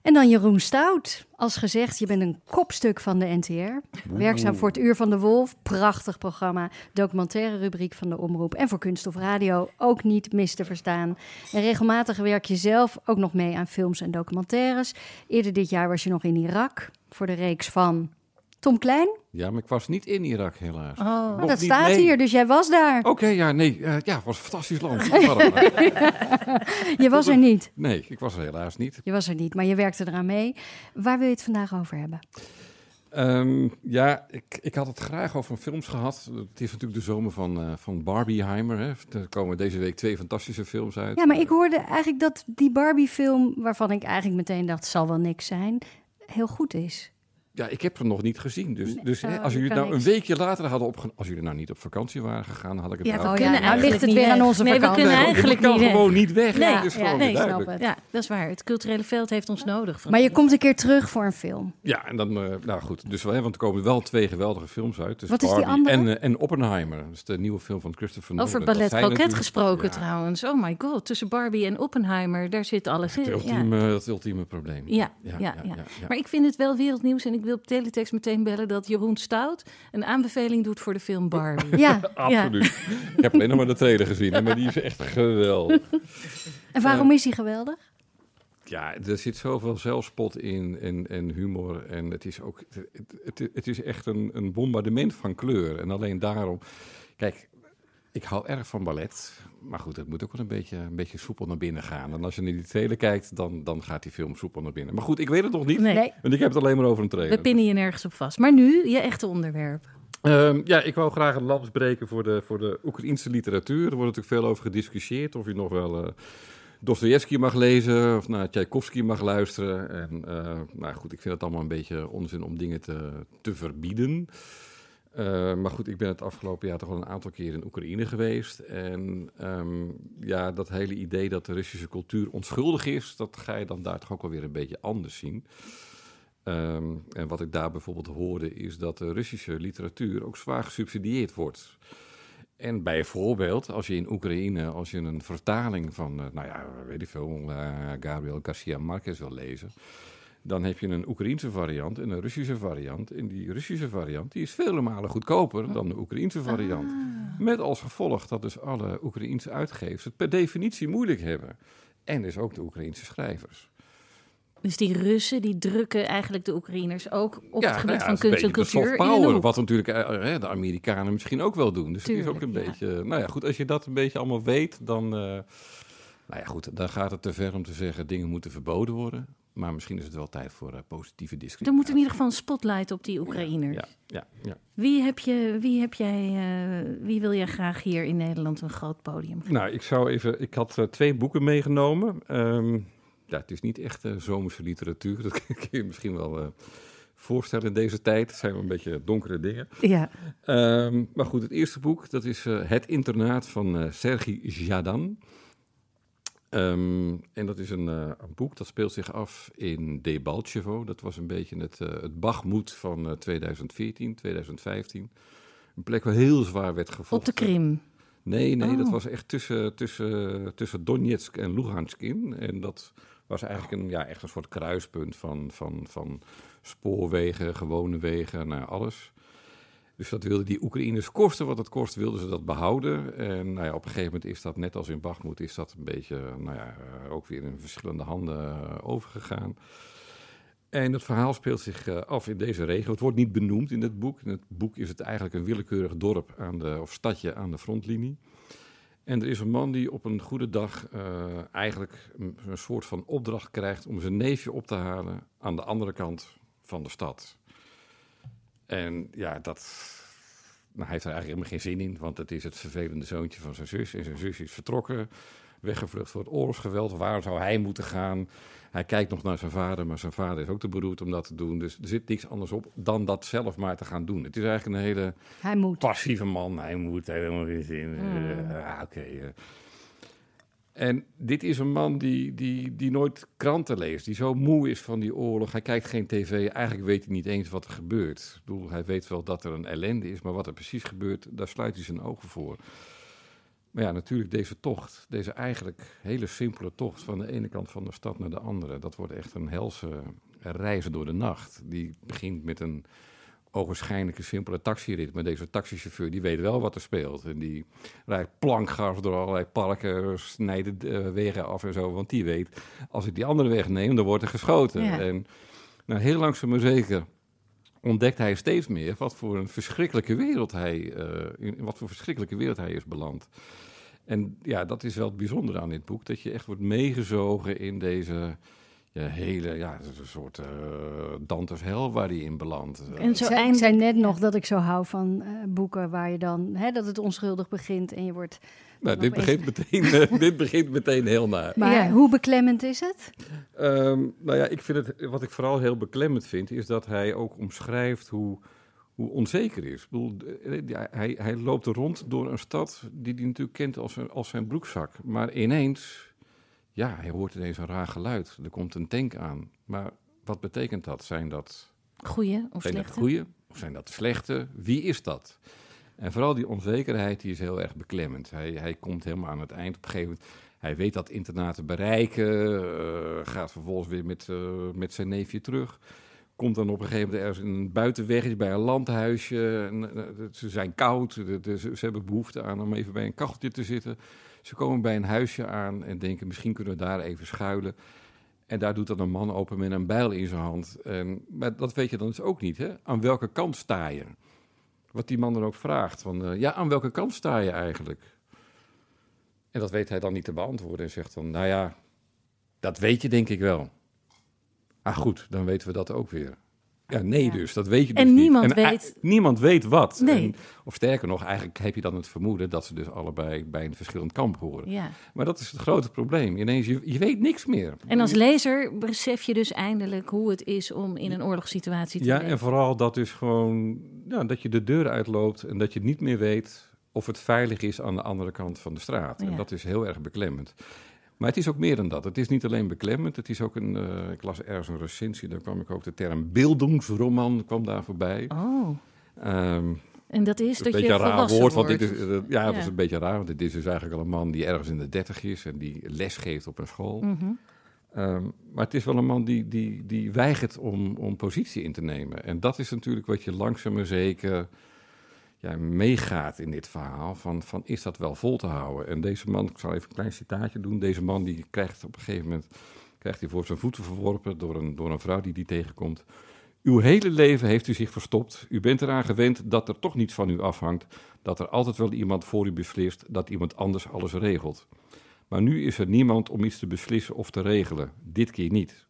[SPEAKER 2] En dan Jeroen Stout. Als gezegd, je bent een kopstuk van de NTR. Werkzaam voor het Uur van de Wolf. Prachtig programma. Documentaire rubriek van de Omroep. En voor Kunst of Radio ook niet mis te verstaan. En regelmatig werk je zelf ook nog mee aan films en documentaires. Eerder dit jaar was je nog in Irak. Voor de reeks van Tom Klein.
[SPEAKER 5] Ja, maar ik was niet in Irak helaas.
[SPEAKER 3] Oh.
[SPEAKER 2] Maar dat staat
[SPEAKER 5] mee.
[SPEAKER 2] hier, dus jij was daar.
[SPEAKER 5] Oké, ja, nee. eh, ja, het was een fantastisch land. <laughs>
[SPEAKER 2] Je was er niet.
[SPEAKER 5] nee, ik was er helaas niet.
[SPEAKER 2] Je was er niet, maar je werkte eraan mee. Waar wil je het vandaag over hebben?
[SPEAKER 5] Ehm, ja, ik, ik had het graag over films gehad. Het is natuurlijk de zomer van, eh van Barbieheimer. Hè. Er komen deze week twee fantastische films uit.
[SPEAKER 2] Ja, maar ik hoorde eigenlijk dat die Barbie-film, waarvan ik eigenlijk meteen dacht, zal wel niks zijn, heel goed is.
[SPEAKER 5] Ja, ik heb hem nog niet gezien. Dus, dus hè,
[SPEAKER 2] Oh,
[SPEAKER 5] als jullie
[SPEAKER 2] kan
[SPEAKER 5] nou een weekje later hadden opgenomen... Als jullie nou niet op vakantie waren gegaan, had ik het
[SPEAKER 3] Ja,
[SPEAKER 5] wel...
[SPEAKER 3] we kunnen
[SPEAKER 2] ja, nou
[SPEAKER 3] eigenlijk
[SPEAKER 2] ligt het
[SPEAKER 3] niet
[SPEAKER 2] weer aan onze
[SPEAKER 3] Nee, we
[SPEAKER 2] vakantie.
[SPEAKER 3] kunnen
[SPEAKER 5] Nee,
[SPEAKER 3] eigenlijk
[SPEAKER 5] je kan
[SPEAKER 3] niet weg.
[SPEAKER 5] gewoon niet weg.
[SPEAKER 3] Nee, ja,
[SPEAKER 5] gewoon
[SPEAKER 2] nee, snap het.
[SPEAKER 3] Ja, dat is waar. Het culturele veld heeft ons nodig.
[SPEAKER 2] Maar je komt een keer terug voor een film.
[SPEAKER 5] Ja, en dan, eh, nou goed, dus, wel, want er komen wel twee geweldige films uit. Dus
[SPEAKER 2] Wat is die
[SPEAKER 5] Barbie
[SPEAKER 2] andere?
[SPEAKER 5] En, eh, en Oppenheimer, dat is de nieuwe film van Christopher Nolan.
[SPEAKER 3] Over ballet gesproken
[SPEAKER 5] ja,
[SPEAKER 3] trouwens. Oh my god, tussen Barbie en Oppenheimer, daar zit alles
[SPEAKER 5] Het
[SPEAKER 3] in. Ja.
[SPEAKER 5] ultieme, het ultieme probleem.
[SPEAKER 3] Ja, ja, ja, Maar ik vind het wel wereldnieuws en ik wil op teletext meteen bellen dat Jeroen Stout een aanbeveling doet voor de film Barbie.
[SPEAKER 2] Ja, <laughs>
[SPEAKER 5] Absoluut. Ik heb alleen nog maar de trailer gezien, hè, maar die is echt geweldig.
[SPEAKER 2] en waarom is hij geweldig?
[SPEAKER 5] Ja, er zit zoveel zelfspot in en, en humor. En het is ook het, het, het is echt een, een bombardement van kleur. En alleen daarom. Kijk, ik hou erg van ballet. Maar goed, het moet ook wel een beetje, een beetje soepel naar binnen gaan. En als je naar die trailer kijkt, dan, dan gaat die film soepel naar binnen. Maar goed, ik weet het nog niet.
[SPEAKER 3] Nee.
[SPEAKER 5] Want ik heb het alleen maar over een trailer.
[SPEAKER 3] we pinnen je nergens op vast. Maar nu, je echte onderwerp.
[SPEAKER 5] Ehm, ja, ik wou graag een lans breken voor de, voor de Oekraïnse literatuur. Er wordt natuurlijk veel over gediscussieerd. Of je nog wel eh Dostoevsky mag lezen of naar Tchaikovsky mag luisteren. En eh, nou goed, ik vind het allemaal een beetje onzin om dingen te, te verbieden. Eh, maar goed, ik ben het afgelopen jaar toch wel een aantal keer in Oekraïne geweest. En ehm, ja, dat hele idee dat de Russische cultuur onschuldig is, dat ga je dan daar toch ook wel weer een beetje anders zien. Ehm, en wat ik daar bijvoorbeeld hoorde, is dat de Russische literatuur ook zwaar gesubsidieerd wordt. En bijvoorbeeld, als je in Oekraïne, als je een vertaling van, eh, nou ja, weet ik veel, eh, Gabriel Garcia Marquez wil lezen, dan heb je een Oekraïense variant en een Russische variant. En die Russische variant die is vele malen goedkoper dan de Oekraïense variant. Met als gevolg dat dus alle Oekraïense uitgevers het per definitie moeilijk hebben. En dus ook de Oekraïense schrijvers.
[SPEAKER 3] Dus die Russen, die drukken eigenlijk de Oekraïners ook op
[SPEAKER 5] Ja,
[SPEAKER 3] het gebied
[SPEAKER 5] nou ja,
[SPEAKER 3] van kunst en cultuur
[SPEAKER 5] power, wat natuurlijk eh, eh, de Amerikanen misschien ook wel doen. Dus het is ook een
[SPEAKER 3] Tuurlijk, ja.
[SPEAKER 5] beetje... Nou ja, goed, als je dat een beetje allemaal weet, dan... eh, nou ja, goed, dan gaat het te ver om te zeggen dingen moeten verboden worden. Maar misschien is het wel tijd voor eh, positieve discussie.
[SPEAKER 3] Er moet in ieder geval een spotlight op die Oekraïners.
[SPEAKER 5] Ja, ja, ja.
[SPEAKER 3] Wie, heb je, wie, heb jij, eh, wie wil jij graag hier in Nederland een groot podium geven?
[SPEAKER 5] Nou, ik zou even. Ik had eh, twee boeken meegenomen. Ehm, ja, het is niet echt eh, zomerse literatuur. <laughs> Dat kun je misschien wel eh, voorstellen in deze tijd. Het zijn wel een beetje donkere dingen.
[SPEAKER 3] Ja.
[SPEAKER 5] Ehm, maar goed, het eerste boek, dat is eh, Het Internaat van eh Sergi Jadan. Ehm, en dat is een, eh, een boek dat speelt zich af in Debaltjevo. Dat was een beetje het, eh het Bachmoed van eh, 2014, 2015. Een plek waar heel zwaar werd gevochten.
[SPEAKER 3] Op de Krim.
[SPEAKER 5] Nee, nee, dat
[SPEAKER 3] Oh.
[SPEAKER 5] was echt tussen, tussen, tussen Donetsk en Luhansk in. En dat was eigenlijk een, ja, echt een soort kruispunt van, van, van spoorwegen, gewone wegen, nou, alles. Dus dat wilden die Oekraïners kosten wat het kost, wilden ze dat behouden. En nou ja, op een gegeven moment is dat, net als in Bakhmut, is dat een beetje, nou ja, eh, ook weer in verschillende handen eh, overgegaan. En het verhaal speelt zich eh, af in deze regio. Het wordt niet benoemd in het boek. In het boek is het eigenlijk een willekeurig dorp aan de, of stadje aan de frontlinie. En er is een man die op een goede dag eigenlijk een soort van opdracht krijgt om zijn neefje op te halen aan de andere kant van de stad. En ja, dat. Nou, hij heeft er eigenlijk helemaal geen zin in, want het is het vervelende zoontje van zijn zus. En zijn zus is vertrokken, weggevlucht voor het oorlogsgeweld. Waar zou hij moeten gaan? Hij kijkt nog naar zijn vader, maar zijn vader is ook te beroerd om dat te doen. Dus er zit niks anders op dan dat zelf maar te gaan doen. Het is eigenlijk een hele
[SPEAKER 2] Hij moet.
[SPEAKER 5] passieve man. Hij moet helemaal geen zin. Eh, ah, Oké. eh. En dit is een man die, die, die nooit kranten leest, die zo moe is van die oorlog. Hij kijkt geen tv, eigenlijk weet hij niet eens wat er gebeurt. Ik bedoel, hij weet wel dat er een ellende is, maar wat er precies gebeurt, daar sluit hij zijn ogen voor. Maar ja, natuurlijk deze tocht, deze eigenlijk hele simpele tocht van de ene kant van de stad naar de andere, dat wordt echt een helse reizen door de nacht. Die begint met een ogenschijnlijke simpele taxirit. Maar deze taxichauffeur die weet wel wat er speelt. En die rijdt plankgas door allerlei parken, snijdt eh, wegen af en zo. Want die weet, als ik die andere weg neem, dan wordt er geschoten.
[SPEAKER 3] Ja.
[SPEAKER 5] En nou, heel langzaam maar zeker ontdekt hij steeds meer wat voor een verschrikkelijke wereld hij, eh, in wat voor verschrikkelijke wereld hij is beland. En ja, dat is wel het bijzondere aan dit boek, dat je echt wordt meegezogen in deze hele, ja, het is een soort eh Dantes hel waar hij in belandt.
[SPEAKER 3] En zo
[SPEAKER 2] ik
[SPEAKER 3] eind...
[SPEAKER 2] zei net nog dat ik zo hou van eh, boeken waar je dan, hè, dat het onschuldig begint en je wordt.
[SPEAKER 5] nou, dit, begint meteen, eh, <laughs> dit begint meteen heel naar.
[SPEAKER 2] Maar
[SPEAKER 3] Ja.
[SPEAKER 2] hoe beklemmend is het?
[SPEAKER 5] Ehm, nou ja, ik vind het, wat ik vooral heel beklemmend vind, is dat hij ook omschrijft hoe, hoe onzeker is. Ik bedoel, hij, hij loopt er rond door een stad die hij natuurlijk kent als, als zijn broekzak. Maar ineens, ja, hij hoort ineens een raar geluid. Er komt een tank aan. Maar wat betekent dat? Zijn dat,
[SPEAKER 3] Goeie of
[SPEAKER 5] zijn dat
[SPEAKER 3] slechte?
[SPEAKER 5] goede of zijn dat slechte? Wie is dat? En vooral die onzekerheid die is heel erg beklemmend. Hij, hij komt helemaal aan het eind op een gegeven moment. Hij weet dat internaat te bereiken, eh, gaat vervolgens weer met, eh, met zijn neefje terug. Komt dan op een gegeven moment ergens in een buitenwegje bij een landhuisje. En, eh, ze zijn koud, de- de- ze, ze hebben behoefte aan om even bij een kacheltje te zitten. Ze komen bij een huisje aan en denken misschien kunnen we daar even schuilen. En daar doet dan een man open met een bijl in zijn hand. En, maar dat weet je dan dus ook niet. Hè? Aan welke kant sta je? Wat die man dan ook vraagt. Van, eh, ja, aan welke kant sta je eigenlijk? En dat weet hij dan niet te beantwoorden. En zegt dan, nou ja, dat weet je denk ik wel. Ah goed, dan weten we dat ook weer. Ja, nee
[SPEAKER 2] Ja.
[SPEAKER 5] dus, dat weet je dus
[SPEAKER 3] En
[SPEAKER 5] niet.
[SPEAKER 3] niemand
[SPEAKER 5] ei-
[SPEAKER 3] weet-
[SPEAKER 5] niemand weet wat.
[SPEAKER 3] Nee.
[SPEAKER 5] En- of sterker nog, eigenlijk heb je dan het vermoeden... dat ze dus allebei bij een verschillend kamp horen.
[SPEAKER 3] Ja.
[SPEAKER 5] Maar dat is het grote probleem. Ineens, je, je weet niks meer.
[SPEAKER 3] En als lezer besef je dus eindelijk hoe het is om in een oorlogssituatie te
[SPEAKER 5] Ja,
[SPEAKER 3] leven.
[SPEAKER 5] en vooral dat dus gewoon ja, dat je de deur uitloopt en dat je niet meer weet of het veilig is aan de andere kant van de straat. En
[SPEAKER 3] Ja.
[SPEAKER 5] dat is heel erg beklemmend. Maar het is ook meer dan dat. Het is niet alleen beklemmend, het is ook een, eh, ik las ergens een recensie, daar kwam ik ook de term beeldingsroman kwam daar voorbij.
[SPEAKER 3] Oh,
[SPEAKER 5] Ehm,
[SPEAKER 3] en dat is
[SPEAKER 5] een
[SPEAKER 3] dat je
[SPEAKER 5] beetje een raar woord, want
[SPEAKER 3] wordt.
[SPEAKER 5] dit is, eh, ja, dat
[SPEAKER 3] Ja.
[SPEAKER 5] is een beetje raar, want dit is dus eigenlijk al een man die ergens in de dertig is en die les geeft op een school.
[SPEAKER 3] Mhm.
[SPEAKER 5] Ehm, maar het is wel een man die, die, die weigert om, om positie in te nemen. En dat is natuurlijk wat je langzaam maar zeker ja, meegaat in dit verhaal. Van, van is dat wel vol te houden? En deze man, ik zal even een klein citaatje doen. Deze man die krijgt op een gegeven moment krijgt hij voor zijn voeten verworpen door een, door een vrouw die die tegenkomt. Uw hele leven heeft u zich verstopt. U bent eraan gewend dat er toch niets van u afhangt. Dat er altijd wel iemand voor u beslist, dat iemand anders alles regelt. Maar nu is er niemand om iets te beslissen of te regelen. Dit keer niet.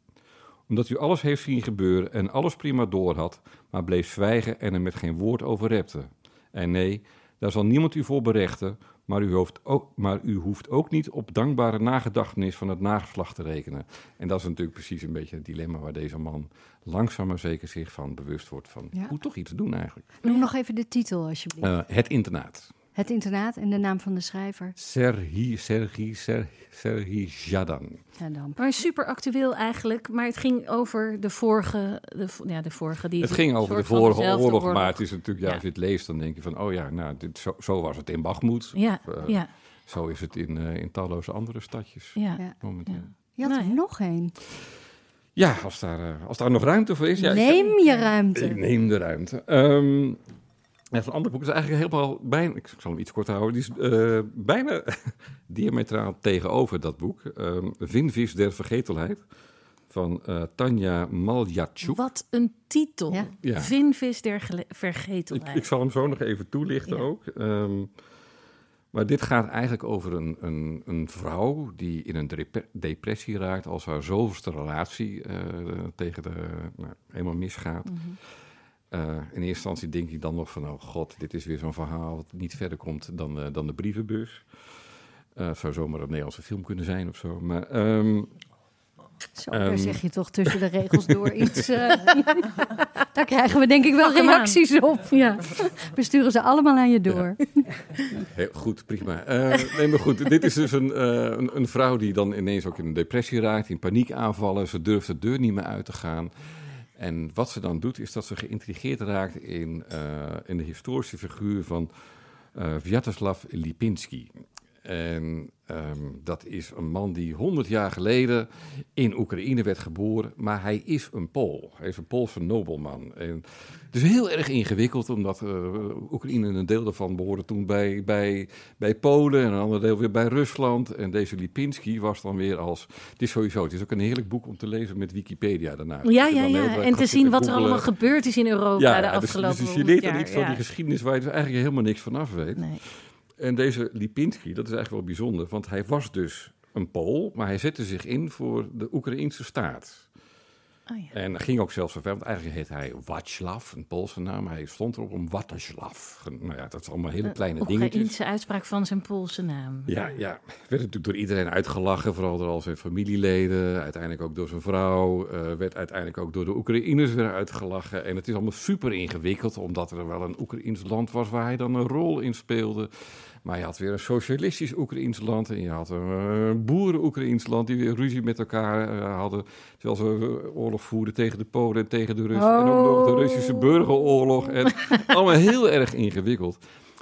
[SPEAKER 5] Omdat u alles heeft zien gebeuren en alles prima doorhad, maar bleef zwijgen en er met geen woord over repte. En nee, daar zal niemand u voor berechten, maar u, hoeft ook, maar u hoeft ook niet op dankbare nagedachtenis van het nageslacht te rekenen. En dat is natuurlijk precies een beetje het dilemma waar deze man langzaam maar zeker zich van bewust wordt van
[SPEAKER 2] Ja.
[SPEAKER 5] hoe toch iets doen eigenlijk.
[SPEAKER 2] Noem nog even de titel, alsjeblieft.
[SPEAKER 5] Eh, het internaat.
[SPEAKER 2] Het internaat en de naam van de schrijver.
[SPEAKER 5] Serhi, Serhi, Serhi, Serhi Jadan.
[SPEAKER 2] Ja, dan.
[SPEAKER 3] Maar super actueel eigenlijk. Maar het ging over de vorige... De, ja, de vorige die
[SPEAKER 5] Het ging over de vorige oorlog, maar het is natuurlijk, ja,
[SPEAKER 3] Ja.
[SPEAKER 5] als je het leest, dan denk je van, oh ja, nou, dit, zo, zo was het in Bakhmut.
[SPEAKER 3] Ja,
[SPEAKER 5] Of, eh,
[SPEAKER 3] ja,
[SPEAKER 5] Zo is het in, eh, in talloze andere stadjes
[SPEAKER 3] ja.
[SPEAKER 2] Ja.
[SPEAKER 5] momenteel.
[SPEAKER 3] Ja.
[SPEAKER 5] Ja,
[SPEAKER 2] Je had
[SPEAKER 3] Nou
[SPEAKER 2] er
[SPEAKER 3] ja.
[SPEAKER 2] nog één.
[SPEAKER 5] als, daar, eh, als daar nog ruimte voor is. Ja, ik-
[SPEAKER 2] Neem je
[SPEAKER 5] Ik
[SPEAKER 2] ruimte.
[SPEAKER 5] neem de ruimte. Ehm echt een ander boek is eigenlijk helemaal bijna. Ik zal hem iets kort houden. Die is eh, bijna <laughs> diametraal tegenover dat boek. Ehm Vinvis der Vergetelheid van eh, Tanja Maljatschuk.
[SPEAKER 3] Wat een titel.
[SPEAKER 2] Ja.
[SPEAKER 5] Ja.
[SPEAKER 3] Vinvis der
[SPEAKER 5] Ik,
[SPEAKER 3] vergetelheid.
[SPEAKER 5] ik zal hem zo nog even toelichten
[SPEAKER 3] Ja.
[SPEAKER 5] ook. Ehm, maar dit gaat eigenlijk over een, een, een vrouw die in een dep- depressie raakt als haar zoveelste relatie eh, tegen de, nou, helemaal misgaat.
[SPEAKER 3] Mhm.
[SPEAKER 5] Eh, in eerste instantie denk ik dan nog van, oh god, dit is weer zo'n verhaal dat niet verder komt dan, eh, dan de brievenbus. Eh, het zou zomaar een Nederlandse film kunnen zijn of zo. Maar ehm,
[SPEAKER 2] Zo,
[SPEAKER 5] Ehm.
[SPEAKER 2] daar zeg je toch tussen de regels door <laughs> iets. eh, <laughs> daar krijgen we denk ik wel reacties op. Ja. We sturen ze allemaal aan je door.
[SPEAKER 5] Heel goed, prima. Eh, nee, maar goed, dit is dus een, eh, een, een vrouw die dan ineens ook in een depressie raakt, in paniekaanvallen. Ze durft de deur niet meer uit te gaan. En wat ze dan doet, is dat ze geïntrigeerd raakt in, eh, in de historische figuur van eh Vyacheslav Lipinski. En ehm, dat is een man die 100 jaar geleden in Oekraïne werd geboren, maar hij is een Pool. Hij is een Poolse nobelman. En het is heel erg ingewikkeld, omdat eh, Oekraïne een deel daarvan behoorde toen bij, bij, bij Polen en een ander deel weer bij Rusland. En deze Lipinski was dan weer als. Het is sowieso, het is ook een heerlijk boek om te lezen met Wikipedia daarna.
[SPEAKER 3] Ja, ja, ja. En te zien wat er allemaal gebeurd is in Europa de afgelopen
[SPEAKER 5] dus, dus je leert dan iets van die geschiedenis waar je dus eigenlijk helemaal niks van af weet.
[SPEAKER 3] Nee.
[SPEAKER 5] En deze Lipinski, dat is eigenlijk wel bijzonder, want hij was dus een Pool, maar hij zette zich in voor de Oekraïnse staat.
[SPEAKER 3] Oh, ja.
[SPEAKER 5] En ging ook zelfs zo ver, want eigenlijk heet hij Václav, een Poolse naam. Hij stond erop om Wataslav. Nou ja, dat is allemaal hele kleine dingetjes.
[SPEAKER 3] Oekraïense uitspraak van zijn Poolse naam.
[SPEAKER 5] Ja, ja. Werd natuurlijk door iedereen uitgelachen, vooral door al zijn familieleden. Uiteindelijk ook door zijn vrouw. eh, werd uiteindelijk ook door de Oekraïners weer uitgelachen. En het is allemaal super ingewikkeld, omdat er wel een Oekraïns land was waar hij dan een rol in speelde. Maar je had weer een socialistisch Oekraïns land en je had een eh, boeren-Oekraïns land die weer ruzie met elkaar eh, hadden. Terwijl ze eh, oorlog voerden tegen de Polen en tegen de Russen. En ook nog de Russische burgeroorlog. En <laughs> allemaal heel erg ingewikkeld.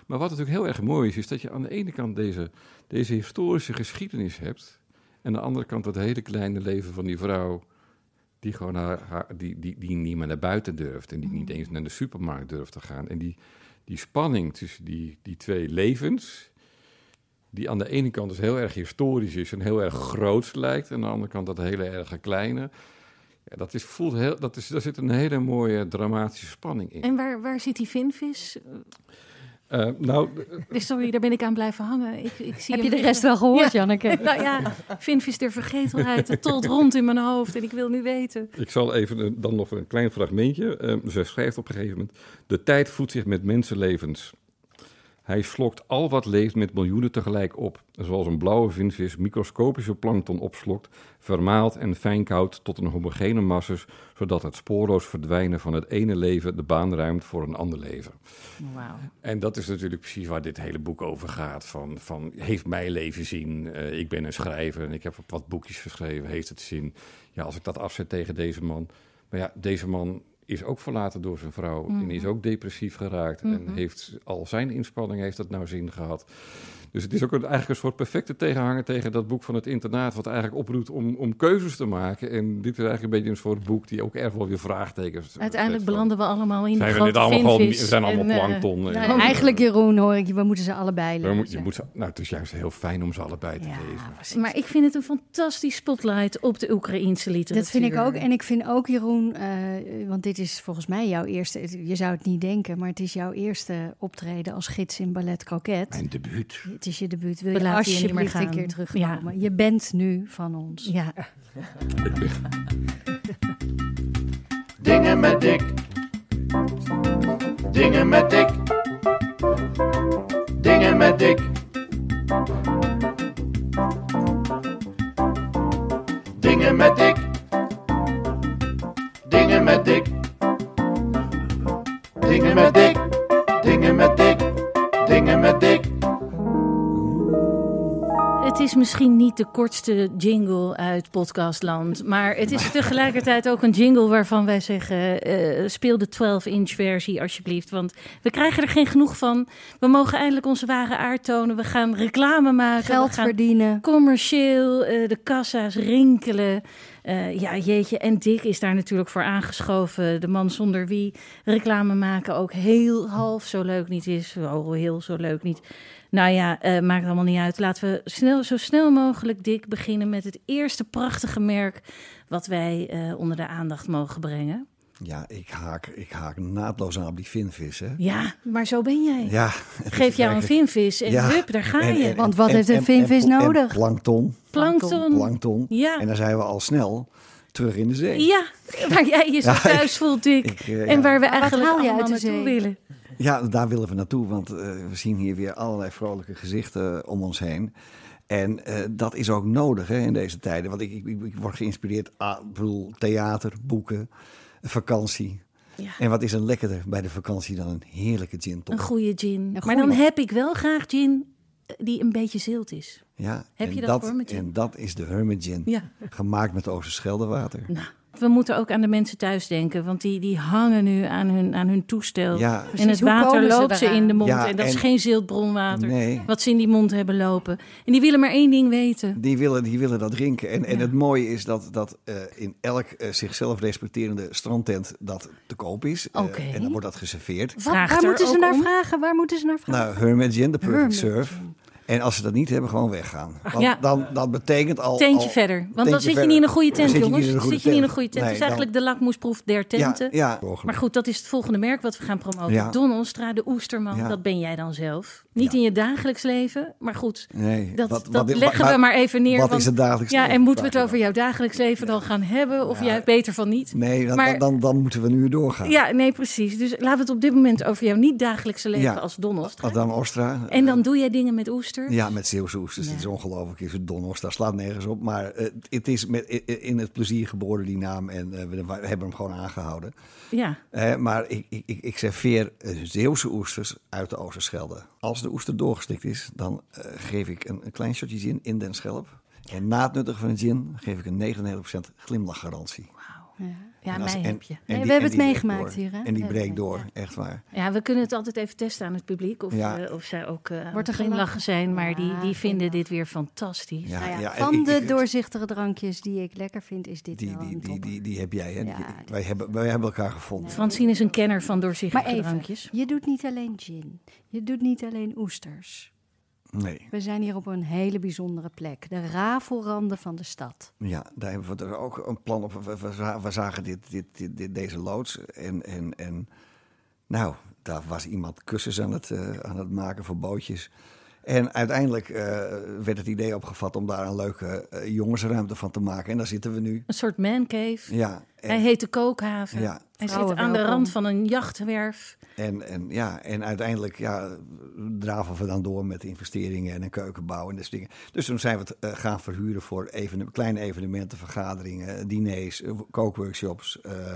[SPEAKER 5] Maar wat natuurlijk heel erg mooi is, is dat je aan de ene kant deze, deze historische geschiedenis hebt. En aan de andere kant dat hele kleine leven van die vrouw. Die gewoon haar, haar- die, die, die niet meer naar buiten durft. En die niet eens naar de supermarkt durft te gaan. En die, die spanning tussen die, die twee levens. Die aan de ene kant dus heel erg historisch is en heel erg groots lijkt. En aan de andere kant dat hele erg kleine. Dat is, voelt heel, dat is, daar zit een hele mooie dramatische spanning in.
[SPEAKER 3] En waar, waar zit die vinvis?
[SPEAKER 5] Eh, nou,
[SPEAKER 3] Eh, Sorry, daar ben ik aan blijven hangen. Ik, ik zie
[SPEAKER 2] Heb je de rest wel gehoord,
[SPEAKER 3] Ja.
[SPEAKER 2] Janneke? <laughs>
[SPEAKER 3] Nou ja, vinvis der vergetelheid. Het tolt rond in mijn hoofd en ik wil nu weten.
[SPEAKER 5] Ik zal even dan nog een klein fragmentje. Uh, ze schrijft op een gegeven moment: De tijd voedt zich met mensenlevens. Hij slokt al wat leeft met miljoenen tegelijk op. Zoals een blauwe vinvis microscopische plankton opslokt, vermaalt en fijnkoudt tot een homogene masses, zodat het spoorloos verdwijnen van het ene leven de baan ruimt voor een ander leven. En dat is natuurlijk precies waar dit hele boek over gaat. Van, van heeft mijn leven zin? Eh, ik ben een schrijver en ik heb wat boekjes geschreven. Heeft het zin? Ja, als ik dat afzet tegen deze man. Maar ja, deze man is ook verlaten door zijn vrouw. En is ook depressief geraakt. En heeft al zijn inspanning heeft dat nou zin gehad. Dus het is ook een, eigenlijk een soort perfecte tegenhanger tegen dat boek van het internaat. Wat eigenlijk oproept om, om keuzes te maken. En dit is eigenlijk een beetje een soort boek die ook erg wel weer vraagtekens.
[SPEAKER 3] Uiteindelijk belanden we allemaal in
[SPEAKER 5] Zijn
[SPEAKER 3] de
[SPEAKER 5] we
[SPEAKER 3] grote
[SPEAKER 5] allemaal gewoon, we zijn allemaal
[SPEAKER 3] En, eh,
[SPEAKER 5] plankton.
[SPEAKER 2] Nou,
[SPEAKER 5] En-
[SPEAKER 2] eigenlijk, Jeroen, hoor ik, we moeten ze allebei
[SPEAKER 5] we
[SPEAKER 2] lezen.
[SPEAKER 5] moet, je moet ze, nou, het is juist heel fijn om ze allebei te
[SPEAKER 2] ja,
[SPEAKER 5] lezen.
[SPEAKER 2] precies.
[SPEAKER 3] Maar ik vind het een fantastisch spotlight op de Oekraïense literatuur.
[SPEAKER 2] Dat vind ik ook. En ik vind ook, Jeroen, eh, want dit is volgens mij jouw eerste... Je zou het niet denken, maar het is jouw eerste optreden als gids in Ballet Croquet.
[SPEAKER 5] Mijn debuut.
[SPEAKER 2] Het is je debuut. Wil je
[SPEAKER 3] laten je niet meer
[SPEAKER 2] alsjeblieft een
[SPEAKER 3] gaan.
[SPEAKER 2] keer terugkomen? Je bent nu van ons.
[SPEAKER 3] Ja, <laughs>
[SPEAKER 1] Dingen met dik. Dingen met dik. Dingen met dik. Dingen met dik. Dingen met dik. Dingen met dik. Dingen met dik. Dingen met dik.
[SPEAKER 3] Het is misschien niet de kortste jingle uit podcastland, maar het is tegelijkertijd ook een jingle waarvan wij zeggen: eh, speel de 12-inch versie alsjeblieft, want we krijgen er geen genoeg van. We mogen eindelijk onze ware aard tonen. We gaan reclame maken,
[SPEAKER 2] Geld verdienen.
[SPEAKER 3] commercieel, eh, de kassa's rinkelen. Eh, ja, jeetje. En Dick is daar natuurlijk voor aangeschoven. De man zonder wie reclame maken ook heel half zo leuk niet is. Oh, heel zo leuk niet. Nou ja, eh, maakt allemaal niet uit. Laten we snel, zo snel mogelijk, Dick, beginnen met het eerste prachtige merk... wat wij eh, onder de aandacht mogen brengen.
[SPEAKER 8] Ja, ik haak, ik haak naadloos aan op die vinvis. Hè.
[SPEAKER 3] Ja, maar zo ben jij.
[SPEAKER 8] Ja,
[SPEAKER 3] Geef jou een <laughs> vinvis en
[SPEAKER 8] Ja.
[SPEAKER 3] hup, daar ga
[SPEAKER 8] En-
[SPEAKER 3] je.
[SPEAKER 8] en-
[SPEAKER 2] Want wat
[SPEAKER 8] en-
[SPEAKER 2] heeft een
[SPEAKER 8] en-
[SPEAKER 2] vinvis nodig?
[SPEAKER 8] Plankton,
[SPEAKER 3] Plankton.
[SPEAKER 8] plankton.
[SPEAKER 3] Ja.
[SPEAKER 8] En dan zijn we al snel terug in de zee.
[SPEAKER 3] Ja, waar jij je zo
[SPEAKER 8] Ja,
[SPEAKER 3] thuis voelt, Dick.
[SPEAKER 8] Ik, eh,
[SPEAKER 3] En
[SPEAKER 8] ja.
[SPEAKER 3] waar we eigenlijk
[SPEAKER 2] haal je
[SPEAKER 3] allemaal
[SPEAKER 2] uit de
[SPEAKER 3] naartoe
[SPEAKER 2] zee?
[SPEAKER 3] willen.
[SPEAKER 8] Ja, daar willen we naartoe, want eh, we zien hier weer allerlei vrolijke gezichten om ons heen. En eh, dat is ook nodig hè, in deze tijden. Want ik, ik, ik word geïnspireerd, ah, ik bedoel, theater, boeken, vakantie.
[SPEAKER 3] Ja.
[SPEAKER 8] En wat is er lekkerder bij de vakantie dan een heerlijke gin
[SPEAKER 3] Een goede gin.
[SPEAKER 2] Een
[SPEAKER 3] Maar dan heb ik wel graag gin eh, die een beetje zilt is.
[SPEAKER 8] Ja,
[SPEAKER 3] Heb
[SPEAKER 8] en
[SPEAKER 3] je dat voor met?
[SPEAKER 8] En dat is de Hermit Gin.
[SPEAKER 3] Ja.
[SPEAKER 8] Gemaakt met Oosterscheldewater.
[SPEAKER 3] Nou, we moeten ook aan de mensen thuis denken, want die, die hangen nu aan hun, aan hun toestel.
[SPEAKER 8] Ja,
[SPEAKER 3] en
[SPEAKER 2] Precies,
[SPEAKER 3] het water
[SPEAKER 2] ze
[SPEAKER 3] loopt ze in de mond.
[SPEAKER 8] Ja,
[SPEAKER 3] en dat is
[SPEAKER 8] en-
[SPEAKER 3] geen ziltbronwater
[SPEAKER 8] Nee.
[SPEAKER 3] wat ze in die mond hebben lopen. En die willen maar één ding weten.
[SPEAKER 8] Die willen, die willen dat drinken. En, en het mooie is dat, dat eh, in elk eh, zichzelf respecterende strandtent dat te koop is. Eh,
[SPEAKER 3] Oké.
[SPEAKER 8] en dan wordt dat geserveerd.
[SPEAKER 2] Wat, waar moeten ze naar
[SPEAKER 3] om?
[SPEAKER 2] vragen? Waar moeten ze naar vragen?
[SPEAKER 8] Nou, Hermit Gin, de perfect
[SPEAKER 2] Hermit
[SPEAKER 8] surf. En als ze dat niet hebben, gewoon weggaan. Want
[SPEAKER 3] Ja.
[SPEAKER 8] dan, dat betekent al...
[SPEAKER 3] Tentje
[SPEAKER 8] al-
[SPEAKER 3] verder. Want dan zit je niet in een goede
[SPEAKER 8] Dan
[SPEAKER 3] tent, jongens.
[SPEAKER 8] goede
[SPEAKER 3] zit je niet in een goede tent. Het is eigenlijk de lakmoesproef der tenten.
[SPEAKER 8] Ja, ja.
[SPEAKER 3] Maar goed, dat is het volgende merk wat we gaan promoten.
[SPEAKER 8] Ja.
[SPEAKER 3] Don de Oesterman.
[SPEAKER 8] Ja.
[SPEAKER 3] Dat ben jij dan zelf. Niet
[SPEAKER 8] Ja.
[SPEAKER 3] in je dagelijks leven, maar goed.
[SPEAKER 8] Nee,
[SPEAKER 3] Dat,
[SPEAKER 8] wat-
[SPEAKER 3] dat
[SPEAKER 8] wat-
[SPEAKER 3] leggen we maar even neer.
[SPEAKER 8] Wat
[SPEAKER 3] want-
[SPEAKER 8] is het dagelijks
[SPEAKER 3] Ja,
[SPEAKER 8] leven,
[SPEAKER 3] en moeten we het over jouw dagelijks leven dan gaan hebben? Of
[SPEAKER 8] Ja.
[SPEAKER 3] jij beter van niet?
[SPEAKER 8] Nee, dan,
[SPEAKER 3] Maar-
[SPEAKER 8] dan, dan, dan moeten we nu doorgaan.
[SPEAKER 3] Ja, nee, precies. Dus laten we het op dit moment over jouw niet-dagelijkse leven
[SPEAKER 8] Ja.
[SPEAKER 3] als Don Ostra.
[SPEAKER 8] Adam Ostra.
[SPEAKER 3] En dan
[SPEAKER 8] eh,
[SPEAKER 3] doe jij dingen met oester?
[SPEAKER 8] Ja, met Zeeuwse oesters.
[SPEAKER 3] Ja.
[SPEAKER 8] Het is ongelooflijk. Is het Don Ostra slaat nergens op. Maar eh, het is met, in het plezier geboren, die naam. En eh, we, we hebben hem gewoon aangehouden.
[SPEAKER 3] Ja.
[SPEAKER 8] Eh, maar ik, ik, ik, ik serveer Zeeuwse oesters uit de Oosterschelde. Als de oester doorgestikt is, dan geef ik een, een klein shotje gin in den schelp. En na het nuttigen van de gin geef ik een 99% glimlachgarantie.
[SPEAKER 3] Ja,
[SPEAKER 8] En als-
[SPEAKER 3] mij
[SPEAKER 8] en-
[SPEAKER 3] heb je.
[SPEAKER 8] en
[SPEAKER 2] Nee,
[SPEAKER 8] die-
[SPEAKER 2] we hebben
[SPEAKER 8] en
[SPEAKER 2] het meegemaakt hier, hè?
[SPEAKER 8] En die
[SPEAKER 2] Ja,
[SPEAKER 8] breekt
[SPEAKER 2] ja,
[SPEAKER 8] door,
[SPEAKER 2] ja.
[SPEAKER 8] echt waar.
[SPEAKER 3] Ja, we kunnen het altijd even testen aan het publiek. Of,
[SPEAKER 8] Ja.
[SPEAKER 3] eh, of zij ook eh
[SPEAKER 2] Wordt er
[SPEAKER 3] glimlachen
[SPEAKER 2] gelachen?
[SPEAKER 3] zijn. Maar die,
[SPEAKER 2] Ja,
[SPEAKER 3] die vinden dit weer fantastisch.
[SPEAKER 8] Ja,
[SPEAKER 2] Nou ja,
[SPEAKER 8] ja,
[SPEAKER 2] van
[SPEAKER 8] ik-
[SPEAKER 2] de
[SPEAKER 8] ik-
[SPEAKER 2] doorzichtige drankjes die ik lekker vind, is dit
[SPEAKER 8] Die,
[SPEAKER 2] wel
[SPEAKER 8] die,
[SPEAKER 2] een
[SPEAKER 8] die, die, die heb jij, hè? Die-
[SPEAKER 2] Ja,
[SPEAKER 8] die-
[SPEAKER 2] die-
[SPEAKER 8] wij, hebben, wij hebben elkaar gevonden.
[SPEAKER 3] Francine is een kenner van
[SPEAKER 2] Maar
[SPEAKER 3] doorzichtige
[SPEAKER 2] even,
[SPEAKER 3] drankjes.
[SPEAKER 2] je doet niet alleen gin. Je doet niet alleen oesters.
[SPEAKER 8] Nee.
[SPEAKER 2] We zijn hier op een hele bijzondere plek. De rafelranden van de stad.
[SPEAKER 8] Ja, daar hebben we er ook een plan op. We, we we zagen dit, dit, dit, dit- deze loods. En, en, en nou, daar was iemand kussens aan het, eh, aan het maken voor bootjes. En uiteindelijk eh, werd het idee opgevat om daar een leuke eh, jongensruimte van te maken. En daar zitten we nu.
[SPEAKER 3] Een soort mancave.
[SPEAKER 8] Ja, en,
[SPEAKER 3] Hij heet de Kookhaven.
[SPEAKER 8] Ja.
[SPEAKER 3] Hij zit aan de rand van een jachtwerf.
[SPEAKER 8] en, en, ja, en uiteindelijk ja, draven we dan door met investeringen en een keukenbouw en dat soort dingen. Dus toen zijn we het eh, gaan verhuren voor even, kleine evenementen, vergaderingen, diners, kookworkshops. eh,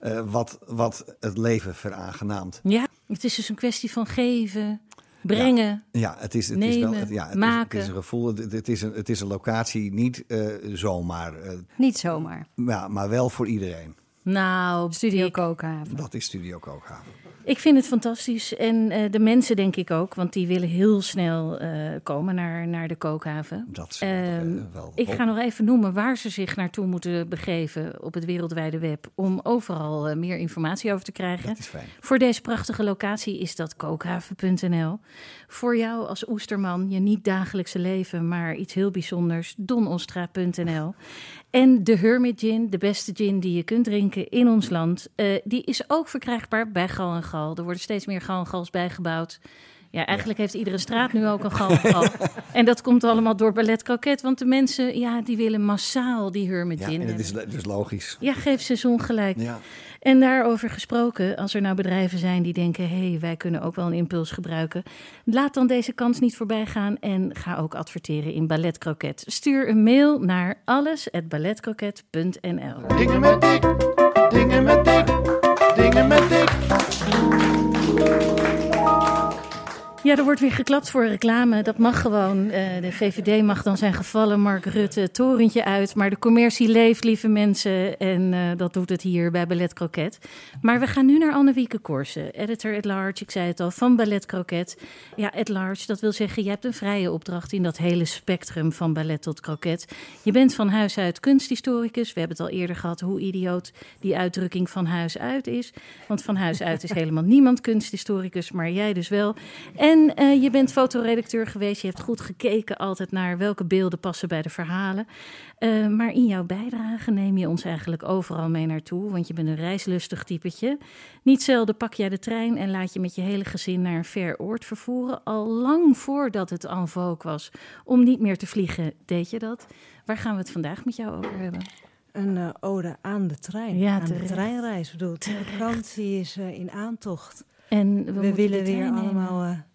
[SPEAKER 8] eh, wat, wat het leven veraangenaamt.
[SPEAKER 3] Ja, het is dus een kwestie van geven, brengen.
[SPEAKER 8] Ja, het is, het is wel
[SPEAKER 3] Nemen,
[SPEAKER 8] het, ja, het
[SPEAKER 3] maken.
[SPEAKER 8] Is, het is een gevoel, het, het is een, het is een locatie, niet eh, zomaar, eh,
[SPEAKER 2] Niet zomaar.
[SPEAKER 8] ja, maar wel voor iedereen.
[SPEAKER 3] Nou,
[SPEAKER 2] Studio Kookhaven.
[SPEAKER 8] Dat is Studio Kookhaven.
[SPEAKER 3] Ik vind het fantastisch. En eh, de mensen denk ik ook, want die willen heel snel eh, komen naar, naar de kookhaven.
[SPEAKER 8] Dat is
[SPEAKER 3] Ehm,
[SPEAKER 8] eh, wel
[SPEAKER 3] Ik ga nog even noemen waar ze zich naartoe moeten begeven op het wereldwijde web. Om overal eh, meer informatie over te krijgen.
[SPEAKER 8] Dat is fijn.
[SPEAKER 3] Voor deze prachtige locatie is dat kookhaven.nl. Voor jou als oesterman, je niet dagelijkse leven, maar iets heel bijzonders, donostra.nl. En de Hermit Gin, de beste gin die je kunt drinken in ons land, eh, die is ook verkrijgbaar bij Gal en Gal. Er worden steeds meer Gal en Gals bijgebouwd. Ja, eigenlijk heeft iedere straat nu ook een Gal <laughs> en dat komt allemaal door Ballet Croquet, want de mensen, ja, die willen massaal die Hermit
[SPEAKER 8] Ja, en het is, het is logisch.
[SPEAKER 3] Ja, geef ze ongelijk.
[SPEAKER 8] Ja.
[SPEAKER 3] En daarover gesproken, als er nou bedrijven zijn die denken: hé, hey, wij kunnen ook wel een impuls gebruiken. Laat dan deze kans niet voorbij gaan en ga ook adverteren in Ballet Croquet. Stuur een mail naar alles@balletcroquet.nl.
[SPEAKER 1] Dingen met dik, dingen met dik, dingen met dik.
[SPEAKER 3] Ja, er wordt weer geklapt voor reclame. Dat mag gewoon. Eh, de VVD mag dan zijn gevallen, Mark Rutte, torentje uit. Maar de commercie leeft, lieve mensen. En eh, dat doet het hier bij Ballet Croquet. Maar we gaan nu naar Annewieke Korsen, editor at large. Ik zei het al, van Ballet Croquet. Ja, at large, dat wil zeggen, je hebt een vrije opdracht in dat hele spectrum van ballet tot croquet. Je bent van huis uit kunsthistoricus. We hebben het al eerder gehad hoe idioot die uitdrukking van huis uit is. Want van huis uit is <laughs> helemaal niemand kunsthistoricus, maar jij dus wel. En eh, je bent fotoredacteur geweest. Je hebt goed gekeken altijd naar welke beelden passen bij de verhalen. Eh, maar in jouw bijdrage neem je ons eigenlijk overal mee naartoe. Want je bent een reislustig typetje. Niet zelden pak jij de trein en laat je met je hele gezin naar een ver oord vervoeren. Al lang voordat het en vogue was om niet meer te vliegen, deed je dat. Waar gaan we het vandaag met jou over hebben?
[SPEAKER 6] Een eh, ode aan de trein.
[SPEAKER 3] Ja,
[SPEAKER 6] aan de treinreis. Ik bedoel, de vakantie is in aantocht.
[SPEAKER 3] En we,
[SPEAKER 6] We, willen weer allemaal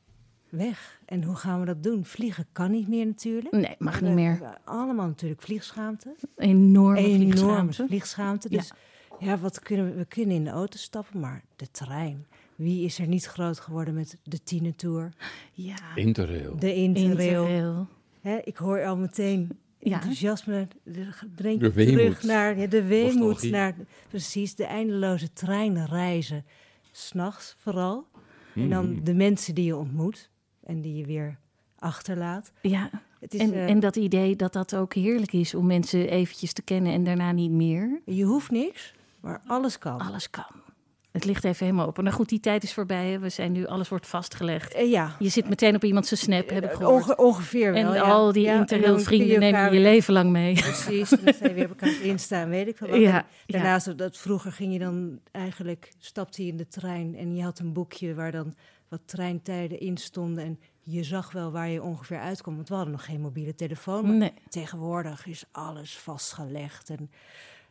[SPEAKER 6] weg. En hoe gaan we dat doen? Vliegen kan niet meer natuurlijk.
[SPEAKER 3] Nee, mag niet meer.
[SPEAKER 6] hebben allemaal natuurlijk vliegschaamte.
[SPEAKER 3] Enorme
[SPEAKER 6] Enorme
[SPEAKER 3] vliegschaamte.
[SPEAKER 6] vliegschaamte.
[SPEAKER 3] Ja.
[SPEAKER 6] Dus ja. wat kunnen we? We kunnen in de auto stappen, maar de trein. Wie is er niet groot geworden met de Tienertour,
[SPEAKER 3] Ja,
[SPEAKER 5] Interrail.
[SPEAKER 6] de Interrail?
[SPEAKER 3] Interrail.
[SPEAKER 6] Hè, ik hoor al meteen
[SPEAKER 3] Ja.
[SPEAKER 6] enthousiasme. De, drink
[SPEAKER 5] De weemoed.
[SPEAKER 6] terug naar ja, de weemoed.
[SPEAKER 5] Nostalgie.
[SPEAKER 6] Naar, precies, de eindeloze treinreizen. S'nachts vooral. En dan
[SPEAKER 5] Mm.
[SPEAKER 6] de mensen die je ontmoet. En die je weer achterlaat.
[SPEAKER 3] Ja,
[SPEAKER 6] Het is,
[SPEAKER 3] en,
[SPEAKER 6] eh,
[SPEAKER 3] en dat idee dat dat ook heerlijk is om mensen eventjes te kennen en daarna niet meer.
[SPEAKER 6] je hoeft niks, maar alles kan.
[SPEAKER 3] Alles kan. Het ligt even helemaal op. En nou goed, die tijd is voorbij. hè. We zijn nu, alles wordt vastgelegd.
[SPEAKER 6] Eh, ja,
[SPEAKER 3] Je zit meteen op iemand zijn snap, heb ik gehoord.
[SPEAKER 6] Onge- ongeveer wel.
[SPEAKER 3] en
[SPEAKER 6] ja.
[SPEAKER 3] al die
[SPEAKER 6] Ja, en dan kun
[SPEAKER 3] interrail-vrienden
[SPEAKER 6] je
[SPEAKER 3] nemen je
[SPEAKER 6] weer-
[SPEAKER 3] leven lang mee.
[SPEAKER 6] Precies, en dan je weer op elkaar instaan, weet ik wat.
[SPEAKER 3] Ja,
[SPEAKER 6] Daarnaast, dat vroeger ging je dan eigenlijk, stapte je in de trein en je had een boekje waar dan wat treintijden in stonden. En je zag wel waar je ongeveer uitkwam, want we hadden nog geen mobiele telefoon. Maar
[SPEAKER 3] Nee.
[SPEAKER 6] tegenwoordig is alles vastgelegd. En,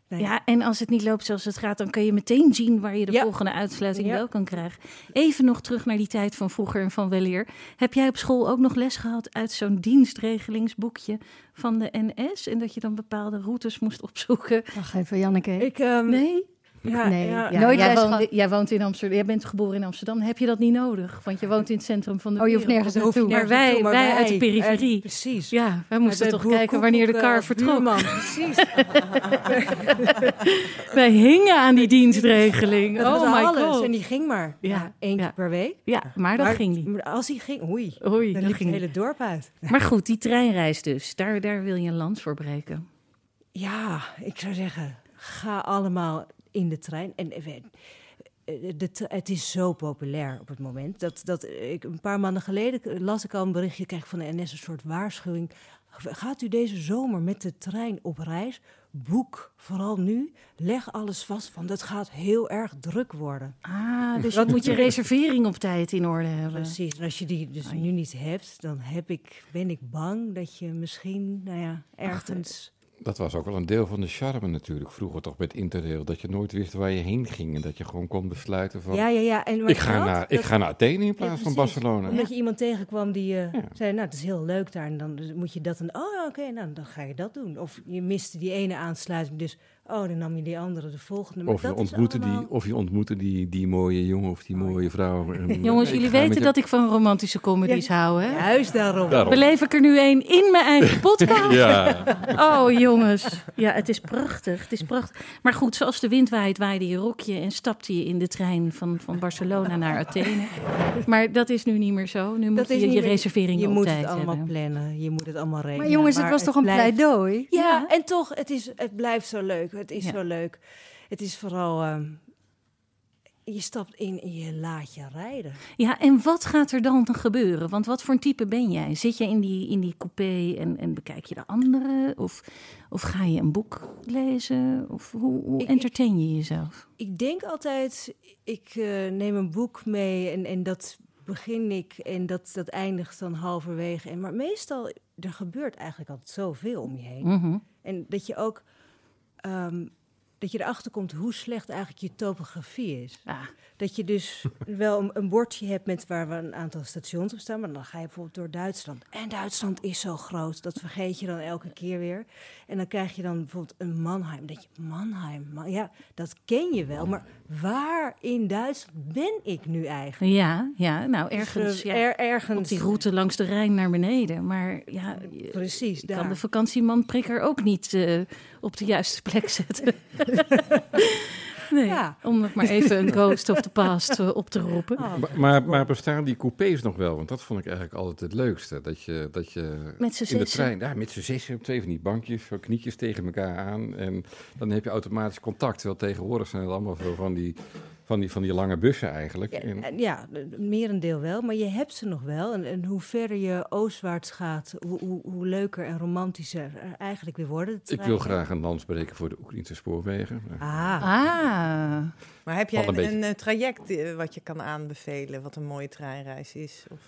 [SPEAKER 6] nee,
[SPEAKER 3] Ja, en als het niet loopt zoals het gaat, dan kun je meteen zien waar je de
[SPEAKER 6] Ja.
[SPEAKER 3] volgende uitsluiting
[SPEAKER 6] Ja.
[SPEAKER 3] wel kan krijgen. Even nog terug naar die tijd van vroeger en van weleer. Heb jij op school ook nog les gehad uit zo'n dienstregelingsboekje van de NS? En dat je dan bepaalde routes moest opzoeken?
[SPEAKER 2] Wacht even, Janneke.
[SPEAKER 6] Ik, ehm,
[SPEAKER 3] Nee?
[SPEAKER 6] Ja,
[SPEAKER 2] Nee,
[SPEAKER 6] ja,
[SPEAKER 2] ja. Nooit
[SPEAKER 3] jij, woont, jij woont in Amsterdam. Jij bent geboren in Amsterdam. Heb je dat niet nodig? Want je woont in het centrum van de
[SPEAKER 2] Oh, je hoeft nergens naartoe.
[SPEAKER 3] Maar wij,
[SPEAKER 6] naartoe,
[SPEAKER 3] wij uit de periferie.
[SPEAKER 6] eh, precies.
[SPEAKER 3] Ja, wij moesten toch
[SPEAKER 6] Boer
[SPEAKER 3] kijken wanneer de kar
[SPEAKER 6] eh,
[SPEAKER 3] vertrok.
[SPEAKER 6] buurman, <laughs> precies. <laughs>
[SPEAKER 3] Wij hingen aan die dienstregeling.
[SPEAKER 6] Dat was
[SPEAKER 3] oh my
[SPEAKER 6] alles.
[SPEAKER 3] god.
[SPEAKER 6] En die ging maar
[SPEAKER 3] Ja,
[SPEAKER 6] ja, één keer
[SPEAKER 3] ja.
[SPEAKER 6] per week.
[SPEAKER 3] Ja, maar dat ging niet.
[SPEAKER 6] maar Als hij ging, oei,
[SPEAKER 3] Oei,
[SPEAKER 6] dan
[SPEAKER 3] dat
[SPEAKER 6] liep
[SPEAKER 3] ging
[SPEAKER 6] het hele dorp uit. <laughs>
[SPEAKER 3] Maar goed, die treinreis dus. Daar, daar wil je een lans voor breken.
[SPEAKER 6] Ja, ik zou zeggen, ga allemaal in de trein. En eh, we- eh, de, het is zo populair op het moment. Dat, dat ik een paar maanden geleden las ik al een berichtje kreeg van de NS een soort waarschuwing. Gaat u deze zomer met de trein op reis? Boek vooral nu. Leg alles vast, want het gaat heel erg druk worden.
[SPEAKER 3] Ah, <laughs> dus je moet je reservering op tijd in orde hebben.
[SPEAKER 6] Precies. En als je die dus nu niet hebt, dan heb ik, ben ik bang dat je misschien, nou ja, ergens.
[SPEAKER 5] Dat was ook wel een deel van de charme natuurlijk. Vroeger toch met Interrail. Dat je nooit wist waar je heen ging. En dat je gewoon kon besluiten van...
[SPEAKER 6] Ja, ja, ja. En,
[SPEAKER 5] ik, ga naar, ik ga naar Athene in plaats
[SPEAKER 6] Ja,
[SPEAKER 5] van. Barcelona.
[SPEAKER 6] Omdat je iemand tegenkwam die eh, zei, nou, het is heel leuk daar. En dan moet je dat en, oh, oké, nou, dan ga je dat doen. Of je miste die ene aansluiting, dus, oh, dan nam je die andere, de volgende. Maar
[SPEAKER 5] Of je,
[SPEAKER 6] dat is
[SPEAKER 5] ontmoette
[SPEAKER 6] allemaal-
[SPEAKER 5] die, of je ontmoette die, die mooie jongen of die mooie vrouw. <laughs> En,
[SPEAKER 3] Jongens, jullie weten dat ik van romantische comedies hou, hè?
[SPEAKER 6] Juist daarom.
[SPEAKER 5] Daarom.
[SPEAKER 3] Beleef ik er nu een in mijn eigen <laughs> podcast?
[SPEAKER 5] Ja,
[SPEAKER 3] Oh, jongens. Ja, het is prachtig. Het is prachtig. Maar goed, zoals de wind waait, waaide je rokje en stapte je in de trein van, van Barcelona naar Athene. Maar dat is nu niet meer zo. Nu moet
[SPEAKER 6] Dat
[SPEAKER 3] je je reservering
[SPEAKER 6] Je moet het allemaal
[SPEAKER 3] hebben.
[SPEAKER 6] plannen, je moet het allemaal regelen.
[SPEAKER 2] Maar jongens, het was toch een pleidooi?
[SPEAKER 6] Ja, en toch, het, is, het blijft zo leuk. Het is
[SPEAKER 3] Ja.
[SPEAKER 6] zo leuk. Het is vooral, ehm, je stapt in en je laat je rijden.
[SPEAKER 3] Ja, en wat gaat er dan gebeuren? Want wat voor een type ben jij? Zit je in die, in die coupé en, en bekijk je de anderen? Of, of ga je een boek lezen? Of hoe, hoe
[SPEAKER 6] Ik-
[SPEAKER 3] entertain je jezelf?
[SPEAKER 6] Ik denk altijd, ik eh, neem een boek mee en, en dat begin ik en dat, dat eindigt dan halverwege. En, maar meestal, er gebeurt eigenlijk altijd zoveel om je heen.
[SPEAKER 3] Mhm.
[SPEAKER 6] En dat je ook, um, dat je erachter komt hoe slecht eigenlijk je topografie is.
[SPEAKER 3] Ah,
[SPEAKER 6] Dat je dus <laughs> wel een, een bordje hebt met waar we een aantal stations op staan, maar dan ga je bijvoorbeeld door Duitsland. En Duitsland is zo groot, dat vergeet je dan elke keer weer. En dan krijg je dan bijvoorbeeld een Mannheim. Dat je Mannheim, man, ja, dat ken je wel, maar waar in Duitsland ben ik nu eigenlijk?
[SPEAKER 3] ja, ja, nou
[SPEAKER 6] Dus,
[SPEAKER 3] ergens.
[SPEAKER 6] eh,
[SPEAKER 3] ja,
[SPEAKER 6] er-
[SPEAKER 3] op
[SPEAKER 6] ergens.
[SPEAKER 3] die route langs de Rijn naar beneden. Maar ja, je
[SPEAKER 6] Precies,
[SPEAKER 3] je
[SPEAKER 6] daar.
[SPEAKER 3] kan de vakantieman prikker ook niet eh, op de juiste plek zetten. <laughs> <laughs> nee,
[SPEAKER 6] Ja.
[SPEAKER 3] om nog maar even een ghost of the past eh, op te roepen.
[SPEAKER 6] Oh,
[SPEAKER 5] maar, maar, maar bestaan die coupés nog wel? Want dat vond ik eigenlijk altijd het leukste. Dat je, dat je
[SPEAKER 3] Met
[SPEAKER 5] in de trein, ja, met z'n zessen op twee van die bankjes, zo knietjes tegen elkaar aan. En dan heb je automatisch contact. Terwijl tegenwoordig zijn het allemaal zo van die, van die, van die lange bussen eigenlijk.
[SPEAKER 6] Ja, ja, het merendeel wel, maar je hebt ze nog wel. En, en hoe verder je oostwaarts gaat, hoe, hoe, hoe leuker en romantischer er eigenlijk weer worden. de
[SPEAKER 5] ik wil graag een lans breken voor de Oekraïnse spoorwegen.
[SPEAKER 6] Ah,
[SPEAKER 3] Ah,
[SPEAKER 4] Maar heb jij
[SPEAKER 5] een
[SPEAKER 4] een,
[SPEAKER 5] beetje.
[SPEAKER 4] een, eh, traject eh, wat je kan aanbevelen, wat een mooie treinreis is? Of...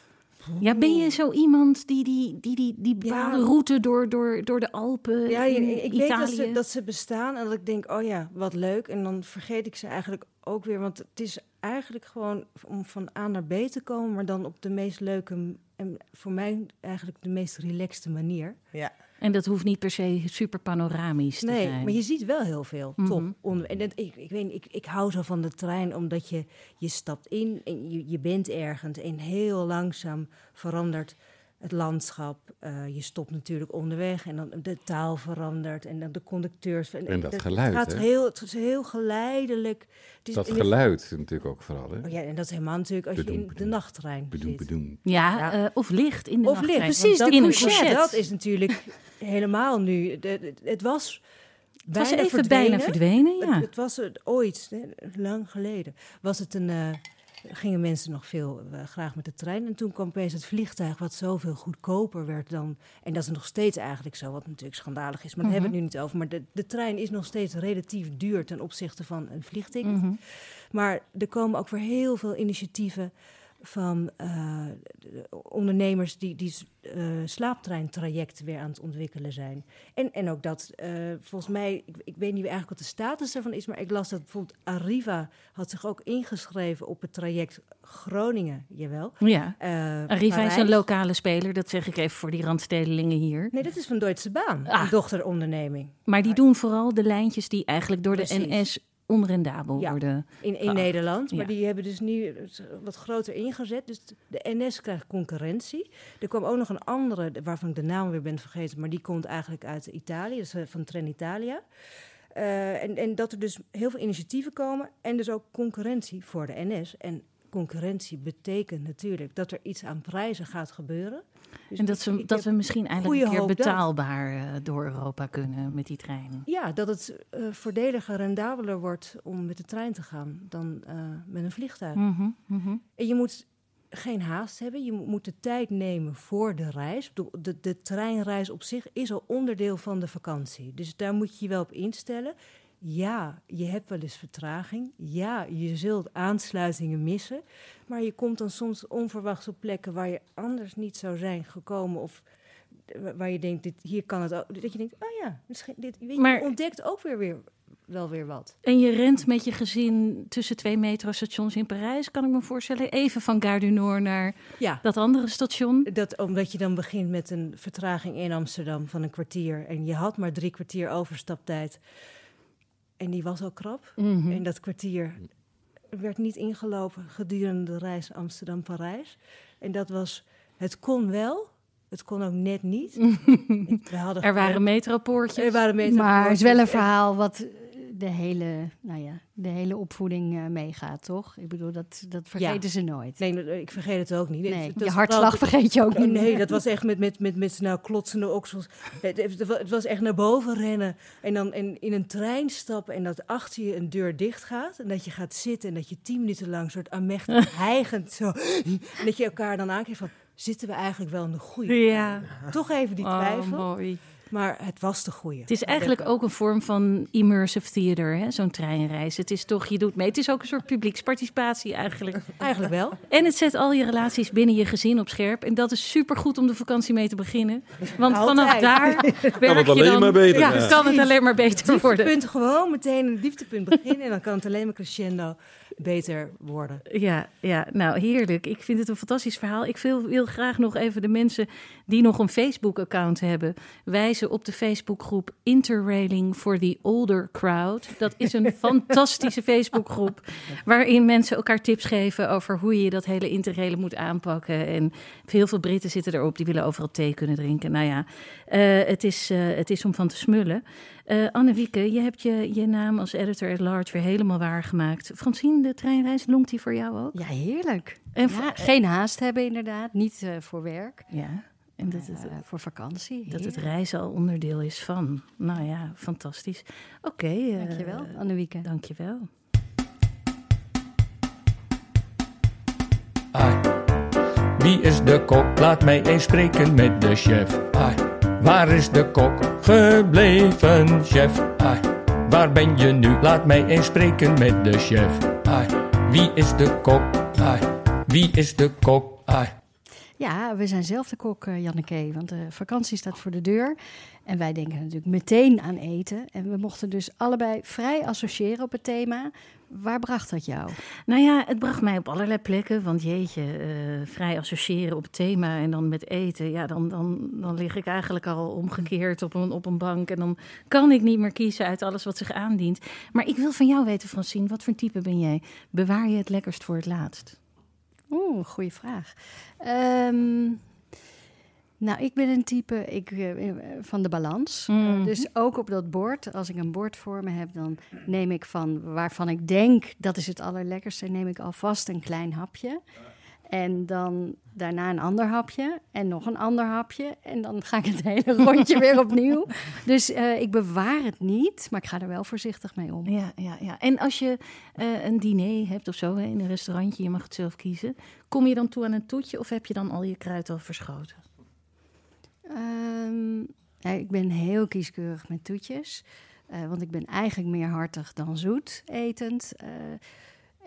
[SPEAKER 3] ja, ben je zo iemand die die, die, die, die bepaalde
[SPEAKER 6] Ja.
[SPEAKER 3] route door, door, door de Alpen
[SPEAKER 6] ja,
[SPEAKER 3] in
[SPEAKER 6] ik, weet
[SPEAKER 3] Italië?
[SPEAKER 6] dat ze, dat ze bestaan en dat ik denk, oh ja, wat leuk. En dan vergeet ik ze eigenlijk ook weer, want het is eigenlijk gewoon om van A naar B te komen, maar dan op de meest leuke en voor mij eigenlijk de meest relaxte manier.
[SPEAKER 4] Ja.
[SPEAKER 3] En dat hoeft niet per se super panoramisch te
[SPEAKER 6] Nee,
[SPEAKER 3] zijn.
[SPEAKER 6] maar je ziet wel heel veel.
[SPEAKER 3] Mhm.
[SPEAKER 6] Top. Onder, en dat, ik, ik, weet, ik, ik hou zo van de trein, omdat je, je stapt in en je, je bent ergens. En heel langzaam verandert het landschap. Eh, je stopt natuurlijk onderweg en dan de taal verandert. En dan de conducteurs.
[SPEAKER 5] En dat
[SPEAKER 6] het
[SPEAKER 5] geluid,
[SPEAKER 6] gaat
[SPEAKER 5] hè?
[SPEAKER 6] heel, het is heel geleidelijk. Het is
[SPEAKER 5] Dat geluid natuurlijk ook vooral. Hè?
[SPEAKER 6] Oh ja, en dat is helemaal natuurlijk als je
[SPEAKER 5] Bedoem,
[SPEAKER 6] in de nachttrein
[SPEAKER 5] Bedoem.
[SPEAKER 3] Ja,
[SPEAKER 6] Ja.
[SPEAKER 3] eh, of licht in de
[SPEAKER 6] Of licht,
[SPEAKER 3] nachttrein,
[SPEAKER 6] precies.
[SPEAKER 3] want
[SPEAKER 6] De
[SPEAKER 3] in een
[SPEAKER 6] couchette, dat is natuurlijk <laughs> helemaal nu. de- de- het was
[SPEAKER 3] Het was
[SPEAKER 6] bijna
[SPEAKER 3] even bijna verdwenen, ja.
[SPEAKER 6] Het, het was het ooit, hè, lang geleden, was het een. eh, gingen mensen nog veel eh, graag met de trein. En toen kwam opeens het vliegtuig, wat zoveel goedkoper werd dan. En dat is nog steeds eigenlijk zo, wat natuurlijk schandalig is. Maar daar hebben we het nu niet over. Maar de, de trein is nog steeds relatief duur ten opzichte van een vliegticket.
[SPEAKER 3] Mhm.
[SPEAKER 6] Maar er komen ook weer heel veel initiatieven van eh, de ondernemers die, die eh, slaaptreintrajecten weer aan het ontwikkelen zijn. En, en ook dat, eh, volgens mij, ik, ik weet niet eigenlijk wat de status ervan is, maar ik las dat bijvoorbeeld Arriva had zich ook ingeschreven op het traject Groningen, jawel.
[SPEAKER 3] Ja. Arriva is een lokale speler, dat zeg ik even voor die randstedelingen hier.
[SPEAKER 6] Nee, dat is van Deutsche Bahn,
[SPEAKER 3] Ah.
[SPEAKER 6] een dochteronderneming.
[SPEAKER 3] Maar die doen vooral de lijntjes die eigenlijk door de. NS onrendabel
[SPEAKER 6] Ja.
[SPEAKER 3] worden.
[SPEAKER 6] In, in Nederland. Maar
[SPEAKER 3] ja.
[SPEAKER 6] die hebben dus nu wat groter ingezet. Dus de NS krijgt concurrentie. Er kwam ook nog een andere, waarvan ik de naam weer ben vergeten. Maar die komt eigenlijk uit Italië, dus van Trenitalia. Eh, en, en dat er dus heel veel initiatieven komen. En dus ook concurrentie voor de NS. En concurrentie betekent natuurlijk dat er iets aan prijzen gaat gebeuren. Dus
[SPEAKER 3] En dat, ze, dat we misschien eindelijk
[SPEAKER 6] goede
[SPEAKER 3] een keer
[SPEAKER 6] dat.
[SPEAKER 3] betaalbaar eh, door Europa kunnen met die treinen.
[SPEAKER 6] Ja, dat het eh voordeliger, rendabeler wordt om met de trein te gaan dan eh, met een vliegtuig.
[SPEAKER 3] Mhm, mhm.
[SPEAKER 6] En je moet geen haast hebben. Je mo- moet de tijd nemen voor de reis. Bedoel, De, de treinreis op zich is al onderdeel van de vakantie. Dus daar moet je je wel op instellen. Ja, je hebt wel eens vertraging. Ja, je zult aansluitingen missen. Maar je komt dan soms onverwachts op plekken waar je anders niet zou zijn gekomen. Of wa- waar je denkt, dit, hier kan het ook. Dat je denkt, oh ja, misschien dit, weet je,
[SPEAKER 3] Maar-
[SPEAKER 6] je ontdekt ook weer, weer wel weer wat.
[SPEAKER 3] En je rent met je gezin tussen twee metrostations in Parijs, kan ik me voorstellen. Even van Gare du Nord naar
[SPEAKER 6] Ja,
[SPEAKER 3] dat andere station.
[SPEAKER 6] Dat omdat je dan begint met een vertraging in Amsterdam van een kwartier. En je had maar drie kwartier overstaptijd. En die was al krap.
[SPEAKER 3] Mhm.
[SPEAKER 6] En dat kwartier werd niet ingelopen gedurende de reis Amsterdam-Parijs. En dat was, het kon wel, het kon ook net niet. <laughs> We hadden
[SPEAKER 3] Er waren metropoortjes.
[SPEAKER 6] er waren
[SPEAKER 2] Maar
[SPEAKER 6] metropoortjes
[SPEAKER 2] het is wel een
[SPEAKER 6] en-
[SPEAKER 2] verhaal wat de hele, nou ja, de hele opvoeding eh, meegaat, toch? Ik bedoel, dat, dat vergeten ze nooit.
[SPEAKER 6] Nee, ik vergeet het ook niet.
[SPEAKER 2] Nee, je hartslag vergeet je ook
[SPEAKER 6] Oh,
[SPEAKER 2] niet.
[SPEAKER 6] nee, dat was echt met, met, met, met nou, klotsende oksels. Het, het wa- het was echt naar boven rennen. En dan in, in een trein stappen en dat achter je een deur dicht gaat. En dat je gaat zitten en dat je tien minuten lang soort <laughs> amechtig hijgend zo... En dat je elkaar dan aankijkt van... Zitten we eigenlijk wel in de goede?
[SPEAKER 3] Ja,
[SPEAKER 6] Toch even die
[SPEAKER 3] oh,
[SPEAKER 6] twijfel.
[SPEAKER 3] mooi.
[SPEAKER 6] Maar het was de goede.
[SPEAKER 3] Het is eigenlijk ook een vorm van immersive theater, hè? zo'n treinreis. Het is toch, je doet mee. Het is ook een soort publieksparticipatie eigenlijk. <laughs>
[SPEAKER 6] Eigenlijk wel.
[SPEAKER 3] En het zet al je relaties binnen je gezin op scherp. En dat is supergoed om de vakantie mee te beginnen. Want vanaf daar <laughs> werk
[SPEAKER 5] het
[SPEAKER 3] je
[SPEAKER 5] alleen
[SPEAKER 3] dan,
[SPEAKER 5] maar beter,
[SPEAKER 3] Ja,
[SPEAKER 5] ja.
[SPEAKER 3] kan het alleen maar beter worden.
[SPEAKER 6] Dieptepunt gewoon meteen een dieptepunt beginnen. En dan kan het alleen maar crescendo beter worden.
[SPEAKER 3] Ja, ja, nou heerlijk. Ik vind het een fantastisch verhaal. Ik wil, wil graag nog even de mensen die nog een Facebook-account hebben, wijzen op de Facebookgroep Interrailing for the Older Crowd. Dat is een <laughs> fantastische Facebookgroep waarin mensen elkaar tips geven over hoe je dat hele interrailen moet aanpakken. En heel veel Britten zitten erop, die willen overal thee kunnen drinken. Nou ja, het, is, eh, het is om van te smullen. Eh Annewieke, je hebt je, je naam als editor at large weer helemaal waargemaakt. Francine, de treinreis, longt die voor jou ook?
[SPEAKER 2] Ja, heerlijk.
[SPEAKER 3] En
[SPEAKER 2] Ja, geen haast hebben inderdaad, niet eh, voor werk,
[SPEAKER 3] Ja, en dat het,
[SPEAKER 2] eh, voor vakantie.
[SPEAKER 3] dat het reizen al onderdeel is van. Nou ja, fantastisch. Oké. eh,
[SPEAKER 2] Dankjewel, Annemieke.
[SPEAKER 3] Dankjewel.
[SPEAKER 7] Ai. Wie is de kok? Laat mij eens spreken met de chef. Ai. Waar is de kok gebleven, chef? Ai. Waar ben je nu? Laat mij eens spreken met de chef. Ai. Wie is de kok? Ai. Wie is de kok? Ai.
[SPEAKER 2] Ja, we zijn zelf de kok, eh, Janneke, want de vakantie staat voor de deur. En wij denken natuurlijk meteen aan eten. En we mochten dus allebei vrij associëren op het thema. Waar bracht dat jou?
[SPEAKER 3] Nou ja, het bracht mij op allerlei plekken. Want jeetje, eh, vrij associëren op thema en dan met eten. Ja, dan, dan, dan lig ik eigenlijk al omgekeerd op een, op een bank. En dan kan ik niet meer kiezen uit alles wat zich aandient. Maar ik wil van jou weten, Francine, wat voor een type ben jij? Bewaar je het lekkerst voor het laatst?
[SPEAKER 2] Oeh, goede vraag. Ehm, nou, ik ben een type ik, eh, van de balans.
[SPEAKER 3] Mhm.
[SPEAKER 2] Eh, dus ook op dat bord, als ik een bord voor me heb, dan neem ik van waarvan ik denk dat is het allerlekkerste, neem ik alvast een klein hapje. En dan daarna een ander hapje en nog een ander hapje. En dan ga ik het hele <laughs> rondje weer opnieuw. Dus eh, ik bewaar het niet, maar ik ga er wel voorzichtig mee om.
[SPEAKER 3] Ja, ja, ja. En als je eh, een diner hebt of zo hè, in een restaurantje, je mag het zelf kiezen. Kom je dan toe aan een toetje of heb je dan al je kruid al verschoten?
[SPEAKER 2] Ehm, ik ben heel kieskeurig met toetjes. eh, want ik ben eigenlijk meer hartig dan zoet etend. eh,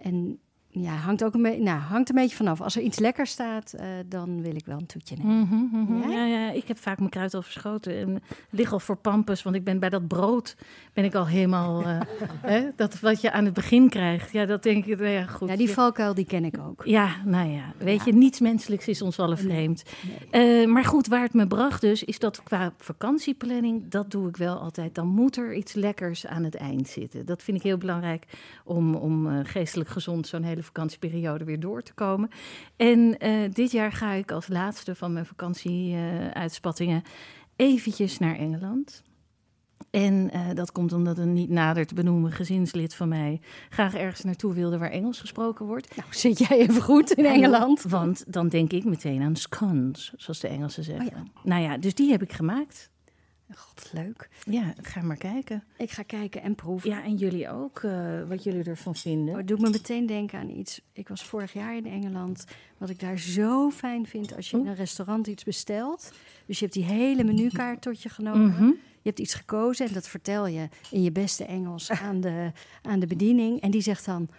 [SPEAKER 2] en ja, hangt ook een, be- nou, hangt een beetje vanaf. Als er iets lekker staat, eh, dan wil ik wel een toetje nemen.
[SPEAKER 3] Mhm, mhm.
[SPEAKER 2] Ja?
[SPEAKER 3] Ja? Ja, ik heb vaak mijn kruid al verschoten en lig al voor pampus, want ik ben bij dat brood ben ik al helemaal eh, <laughs> hè, dat wat je aan het begin krijgt. Ja, dat denk ik. Nou ja, goed.
[SPEAKER 2] Ja, die valkuil die ken ik ook.
[SPEAKER 3] Ja, nou ja, weet
[SPEAKER 2] Ja.
[SPEAKER 3] je, niets menselijks is ons allen vreemd. Eh, maar goed, waar het me bracht dus, is dat qua vakantieplanning, dat doe ik wel altijd. Dan moet er iets lekkers aan het eind zitten. Dat vind ik heel belangrijk om, om geestelijk gezond zo'n hele vakantieperiode weer door te komen. En eh, dit jaar ga ik als laatste van mijn vakantieuitspattingen eventjes naar Engeland. En eh, dat komt omdat een niet nader te benoemen gezinslid van mij graag ergens naartoe wilde waar Engels gesproken wordt.
[SPEAKER 2] Nou, zit jij even goed in Engeland?
[SPEAKER 3] Want dan denk ik meteen aan scones, zoals de Engelsen zeggen.
[SPEAKER 2] Oh ja.
[SPEAKER 3] Nou ja, dus die heb ik gemaakt.
[SPEAKER 2] God, leuk.
[SPEAKER 3] Ja, ga maar kijken.
[SPEAKER 2] Ik ga kijken en proeven.
[SPEAKER 3] Ja, en jullie ook, eh, wat jullie ervan vinden.
[SPEAKER 2] Oh, het doet me meteen denken aan iets. Ik was vorig jaar in Engeland. Wat ik daar zo fijn vind als je in een restaurant iets bestelt. Dus je hebt die hele menukaart tot je genomen.
[SPEAKER 3] Mhm.
[SPEAKER 2] Je hebt iets gekozen en dat vertel je in je beste Engels <laughs> aan de, aan de bediening. En die zegt dan,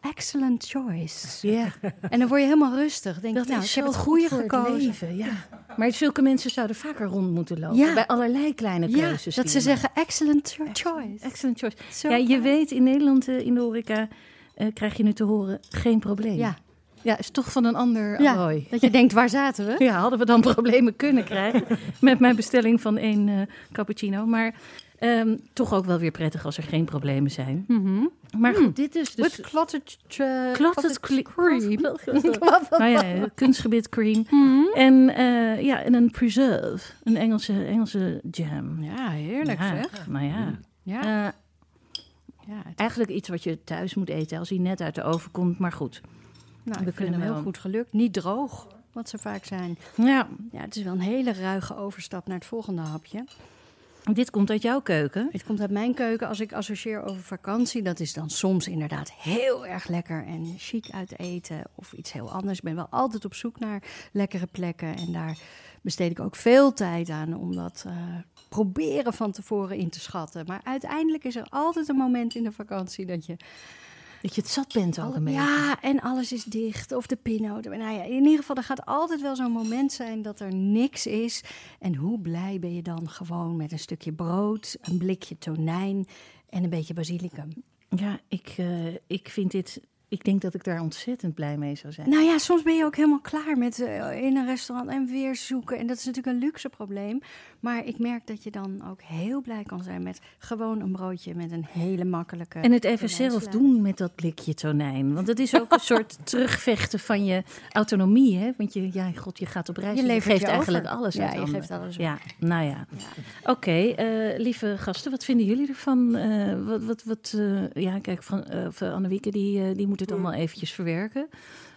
[SPEAKER 2] excellent choice.
[SPEAKER 3] Ja,
[SPEAKER 2] En dan word je helemaal rustig. Denk
[SPEAKER 3] dat
[SPEAKER 2] je, nou,
[SPEAKER 3] is
[SPEAKER 2] ik heb het
[SPEAKER 3] goed
[SPEAKER 2] goede
[SPEAKER 3] het
[SPEAKER 2] gekozen.
[SPEAKER 3] leven, ja. Maar zulke mensen zouden vaker rond moeten lopen.
[SPEAKER 2] Ja.
[SPEAKER 3] Bij allerlei kleine
[SPEAKER 2] Ja,
[SPEAKER 3] keuzes.
[SPEAKER 2] dat ze zeggen, excellent cho- choice.
[SPEAKER 3] Excellent choice.
[SPEAKER 2] Zo
[SPEAKER 3] ja, je weet in Nederland eh, in de horeca eh, krijg je nu te horen geen probleem.
[SPEAKER 2] Ja,
[SPEAKER 3] ja is toch van een ander
[SPEAKER 2] ja,
[SPEAKER 3] allooi. <laughs>
[SPEAKER 2] dat je denkt, waar zaten we?
[SPEAKER 3] Ja, hadden we dan problemen kunnen krijgen <laughs> met mijn bestelling van één eh, cappuccino. Maar ehm, toch ook wel weer prettig als er geen problemen zijn.
[SPEAKER 2] Mhm.
[SPEAKER 3] Maar goed, dit is dus...
[SPEAKER 2] With clotted, uh,
[SPEAKER 3] Clotted cream. Nou ja, kunstgebit cream.
[SPEAKER 2] Mhm.
[SPEAKER 3] En, eh, ja, en een preserve. Een Engelse, Engelse jam.
[SPEAKER 2] Ja, heerlijk
[SPEAKER 3] ja,
[SPEAKER 2] zeg.
[SPEAKER 3] Nou ja.
[SPEAKER 2] Ja,
[SPEAKER 3] Eh,
[SPEAKER 2] ja het-
[SPEAKER 3] eigenlijk iets wat je thuis moet eten als hij net uit de oven komt. Maar goed.
[SPEAKER 2] Nou,
[SPEAKER 3] we kunnen
[SPEAKER 2] hem heel
[SPEAKER 3] wel-
[SPEAKER 2] goed gelukt. Niet droog, wat ze vaak zijn.
[SPEAKER 3] Ja,
[SPEAKER 2] Ja, het is wel een hele ruige overstap naar het volgende hapje.
[SPEAKER 3] dit komt uit jouw keuken.
[SPEAKER 2] Het komt uit mijn keuken. Als ik associeer over vakantie, dat is dan soms inderdaad heel erg lekker en chic uit eten of iets heel anders. Ik ben wel altijd op zoek naar lekkere plekken en daar besteed ik ook veel tijd aan om dat eh, proberen van tevoren in te schatten. Maar uiteindelijk is er altijd een moment in de vakantie dat je
[SPEAKER 3] Dat je het zat bent ook een beetje.
[SPEAKER 2] ja, en alles is dicht. Of de pinauto. Nou ja, in ieder geval, er gaat altijd wel zo'n moment zijn dat er niks is. En hoe blij ben je dan gewoon met een stukje brood, een blikje tonijn en een beetje basilicum.
[SPEAKER 3] Ja, ik, eh, ik vind dit... Ik denk dat ik daar ontzettend blij mee zou zijn.
[SPEAKER 2] Nou ja, soms ben je ook helemaal klaar met eh, in een restaurant en weer zoeken. En dat is natuurlijk een luxe probleem. Maar ik merk dat je dan ook heel blij kan zijn met gewoon een broodje met een hele makkelijke.
[SPEAKER 3] En het even zelf doen met dat blikje tonijn. Want het is ook een <laughs> soort terugvechten van je autonomie. Hè? Want je, ja, god, je gaat op reis.
[SPEAKER 2] Je
[SPEAKER 3] en
[SPEAKER 2] levert
[SPEAKER 3] geeft
[SPEAKER 2] je
[SPEAKER 3] eigenlijk
[SPEAKER 2] over.
[SPEAKER 3] alles
[SPEAKER 2] Ja,
[SPEAKER 3] uit
[SPEAKER 2] je
[SPEAKER 3] handen.
[SPEAKER 2] geeft alles
[SPEAKER 3] Ja, nou ja. Oké, eh, lieve gasten, wat vinden jullie ervan? Eh, wat, wat, wat, eh, ja, kijk, van, van Annewieke, die, die moet het allemaal eventjes verwerken.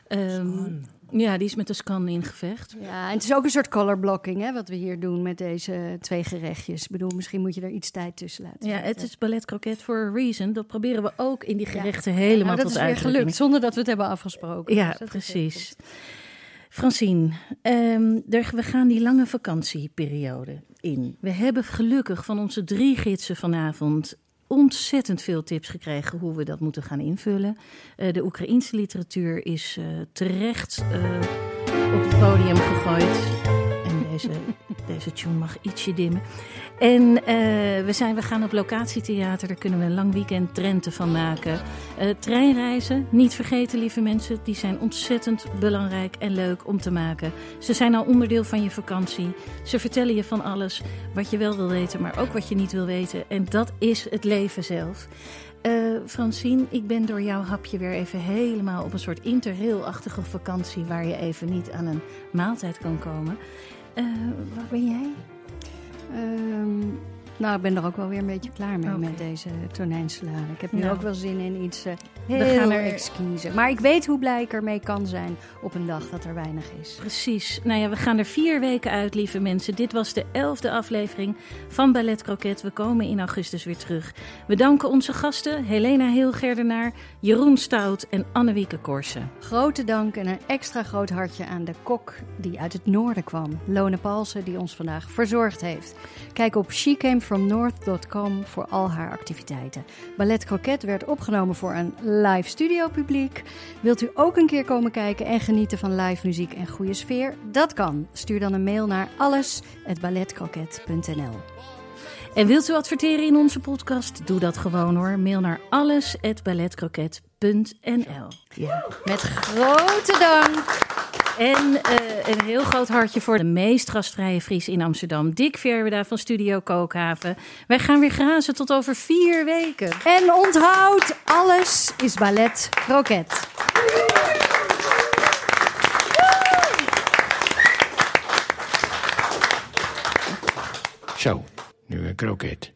[SPEAKER 3] Ehm, ja, die is met de scan in gevecht.
[SPEAKER 2] Ja, en het is ook een soort color blocking, hè, wat we hier doen met deze twee gerechtjes. Ik bedoel, misschien moet je er iets tijd tussen laten.
[SPEAKER 3] Ja, het is ballet croquet for a reason. Dat proberen we ook in die
[SPEAKER 2] Ja.
[SPEAKER 3] gerechten helemaal
[SPEAKER 2] Nou, dat
[SPEAKER 3] tot
[SPEAKER 2] is weer gelukt, zonder dat we het hebben afgesproken.
[SPEAKER 3] Ja,
[SPEAKER 2] Dus dat
[SPEAKER 3] precies. Francine, ehm, we gaan die lange vakantieperiode in. We hebben gelukkig van onze drie gidsen vanavond ontzettend veel tips gekregen hoe we dat moeten gaan invullen. Eh, de Oekraïense literatuur is eh, terecht eh, op het podium gegooid. Deze, deze tune mag ietsje dimmen. En eh, we, zijn, we gaan op locatietheater, daar kunnen we een lang weekend Drenthe van maken. Eh, treinreizen, niet vergeten lieve mensen, die zijn ontzettend belangrijk en leuk om te maken. Ze zijn al onderdeel van je vakantie. Ze vertellen je van alles wat je wel wil weten, maar ook wat je niet wil weten. En dat is het leven zelf. Eh, Francine, ik ben door jouw hapje weer even helemaal op een soort interrail-achtige vakantie... waar je even niet aan een maaltijd kan komen. Eh, waar ben jij?
[SPEAKER 2] Ehm, nou, ik ben er ook wel weer een beetje klaar mee met deze tonijnsalade. Ik heb nu
[SPEAKER 3] Nou.
[SPEAKER 2] ook wel zin in iets eh
[SPEAKER 3] We gaan er-
[SPEAKER 2] exquise. Maar ik weet hoe blij ik ermee kan zijn op een dag dat er weinig is.
[SPEAKER 3] Precies. Nou ja, we gaan er vier weken uit, lieve mensen. Dit was de elfde aflevering van Ballet Croquet. We komen in augustus weer terug. We danken onze gasten Helena Heelgerdenaar, Jeroen Stout en Annewieke Korsen.
[SPEAKER 2] Grote dank en een extra groot hartje aan de kok die uit het noorden kwam. Lone Palsen, die ons vandaag verzorgd heeft. Kijk op shecamefromnorth.com voor al haar activiteiten. Ballet Croquet werd opgenomen voor een live studio publiek. Wilt u ook een keer komen kijken en genieten van live muziek en goede sfeer? Dat kan. Stuur dan een mail naar alles@balletcroquet.nl.
[SPEAKER 3] En wilt u adverteren in onze podcast? Doe dat gewoon hoor. Mail naar alles@balletcroquet.nl. Ja.
[SPEAKER 2] Met grote dank.
[SPEAKER 3] En eh, een heel groot hartje voor de meest gastvrije Fries in Amsterdam. Dick Verweda van Studio Kookhaven. Wij gaan weer grazen tot over vier weken.
[SPEAKER 2] En onthoud, alles is ballet croquet.
[SPEAKER 7] Zo, nu een kroket.